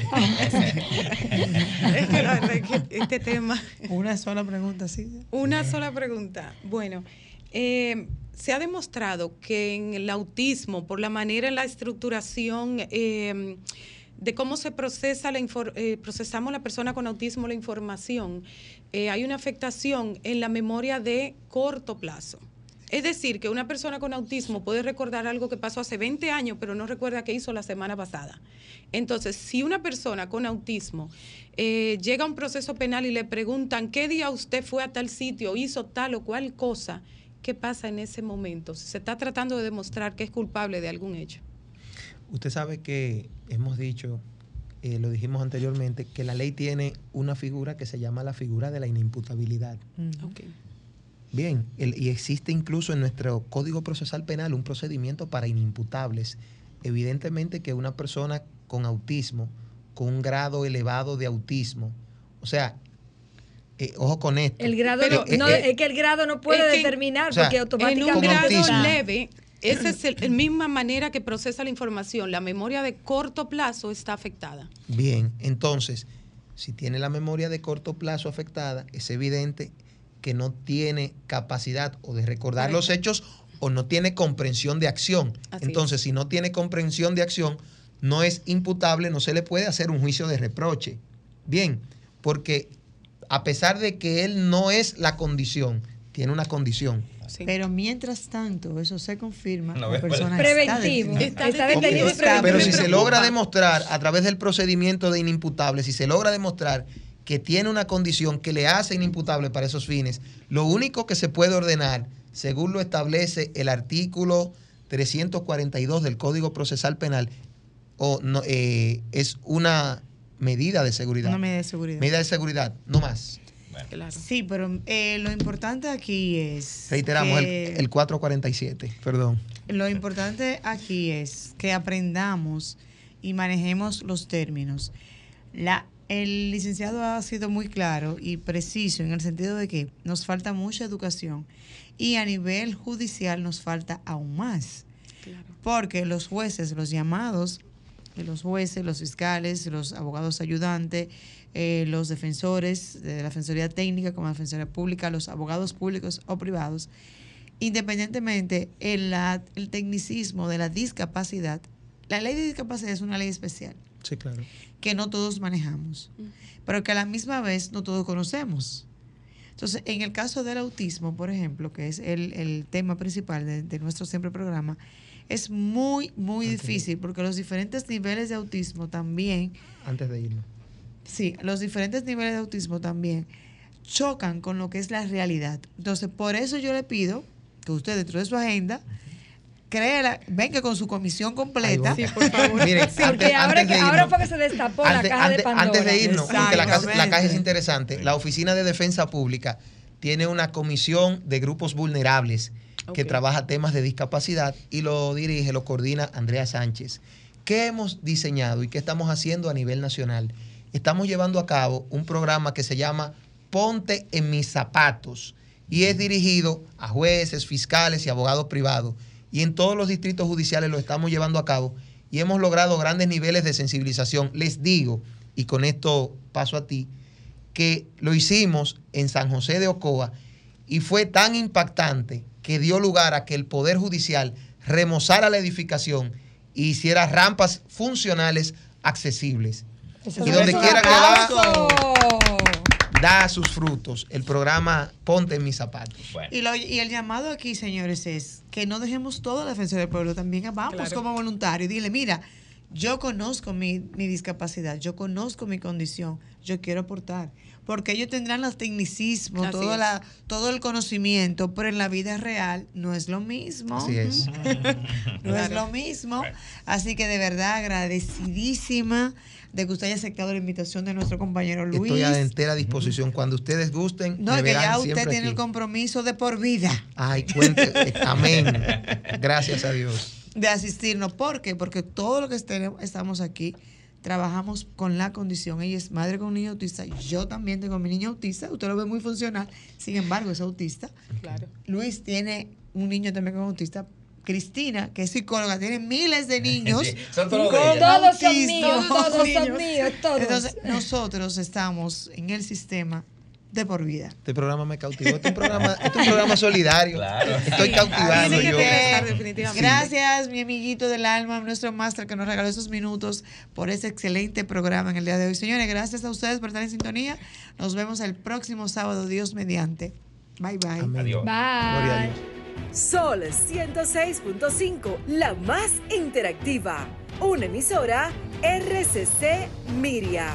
es que este tema. Una sola pregunta, sí. Una sola pregunta. Bueno, eh, se ha demostrado que en el autismo, por la manera en la estructuración eh, de cómo se procesa la eh, procesamos la persona con autismo la información, eh, hay una afectación en la memoria de corto plazo. Es decir, que una persona con autismo puede recordar algo que pasó hace 20 años, pero no recuerda qué hizo la semana pasada. Entonces, si una persona con autismo eh, llega a un proceso penal y le preguntan qué día usted fue a tal sitio, hizo tal o cual cosa, ¿qué pasa en ese momento? Si se está tratando de demostrar que es culpable de algún hecho. Usted sabe que hemos dicho, eh, lo dijimos anteriormente, que la ley tiene una figura que se llama la figura de la inimputabilidad. Ok. Bien, el- y existe incluso en nuestro Código Procesal Penal un procedimiento para inimputables. Evidentemente que una persona con autismo, con un grado elevado de autismo, o sea, eh, ojo con esto. el grado pero, no, no, eh, es que el grado no puede es que- determinar o sea, porque En automáticamente un grado autismo. leve, esa es el- la misma manera que procesa la información. La memoria de corto plazo está afectada. Bien, entonces, si tiene la memoria de corto plazo afectada, es evidente que no tiene capacidad o de recordar los hechos o no tiene comprensión de acción. Así entonces, si no tiene comprensión de acción, no es imputable, no se le puede hacer un juicio de reproche. Bien, porque a pesar de que él no es la condición, tiene una condición. Sí. Pero mientras tanto, eso se confirma. No, la persona Preventivo. está Está detenido. Pero si se logra demostrar a través del procedimiento de inimputable, si se logra demostrar que tiene una condición que le hace inimputable para esos fines, lo único que se puede ordenar, según lo establece el artículo 342 del Código Procesal Penal, o no, eh, es una medida de seguridad. Una medida de seguridad. Medida de seguridad, no más. Claro. Sí, pero eh, lo importante aquí es. Reiteramos, que- el, el 447, perdón. Lo importante aquí es que aprendamos y manejemos los términos. La, el licenciado ha sido muy claro y preciso en el sentido de que nos falta mucha educación y a nivel judicial nos falta aún más. Porque los jueces, los llamados, los jueces, los fiscales, los abogados ayudantes, eh, los defensores de la Defensoría Técnica como la Defensoría Pública, los abogados públicos o privados, independientemente el, la- el tecnicismo de la discapacidad, la ley de discapacidad es una ley especial Sí, claro. que no todos manejamos, pero que a la misma vez no todos conocemos. Entonces, en el caso del autismo, por ejemplo, que es el, el tema principal de, de nuestro siempre programa, es muy, muy difícil porque los diferentes niveles de autismo también, Antes de irnos. sí, los diferentes niveles de autismo también chocan con lo que es la realidad. Entonces, por eso yo le pido que usted dentro de su agenda, créela, venga con su comisión completa. Miren, Sí, antes- porque ahora, antes que, de ahora irnos- fue que se destapó la Antes, caja de antes- Pandora. antes de irnos, porque la caja, la caja es interesante. La Oficina de Defensa Pública tiene una comisión de grupos vulnerables que trabaja temas de discapacidad y lo dirige, lo coordina Andrea Sánchez. ¿Qué hemos diseñado y qué estamos haciendo a nivel nacional? Estamos llevando a cabo un programa que se llama Ponte en mis zapatos y es dirigido a jueces, fiscales y abogados privados. Y en todos los distritos judiciales lo estamos llevando a cabo y hemos logrado grandes niveles de sensibilización. Les digo, y con esto paso a ti, que lo hicimos en San José de Ocoa y fue tan impactante que dio lugar a que el Poder Judicial remozara la edificación e hiciera rampas funcionales accesibles. Eso y donde quiera que va, da sus frutos. El programa Ponte en mis zapatos. Bueno, Y, lo- y el llamado aquí, señores, es que no dejemos toda la defensa del pueblo. También vamos Claro. como voluntarios. Dile, mira, yo conozco mi, mi discapacidad, yo conozco mi condición, yo quiero aportar. Porque ellos tendrán los tecnicismos, Así todo, es. la, todo el conocimiento, pero en la vida real no es lo mismo. Así es. no es lo mismo. Así que de verdad agradecidísima de que usted haya aceptado la invitación de nuestro compañero Luis. Estoy a entera disposición. Cuando ustedes gusten, no, me que ya usted tiene el compromiso de por vida. Ay, cuente. Amén. Gracias a Dios. de asistirnos. ¿Por qué? Porque todo lo que estemos- estamos aquí trabajamos con la condición. Ella es madre con un niño autista. Yo también tengo mi niño autista. Usted lo ve muy funcional. Sin embargo, es autista. Claro. Luis tiene un niño también con autista. Cristina, que es psicóloga, tiene miles de niños. Sí, son todos. Todos son míos, todos son míos, todos. Entonces, nosotros estamos en el sistema de por vida. Este programa me cautivó. Este programa, este es un programa solidario. Claro. Estoy Sí, cautivado que yo. definitivamente. Gracias, mi amiguito del alma, nuestro máster que nos regaló esos minutos por ese excelente programa en el día de hoy. Señores, gracias a ustedes por estar en sintonía. Nos vemos el próximo sábado, Dios mediante. Bye bye. Amén. Adiós. Gloria a Bye. Dios. Sol 106.5, la más interactiva. Una emisora RCC Miria.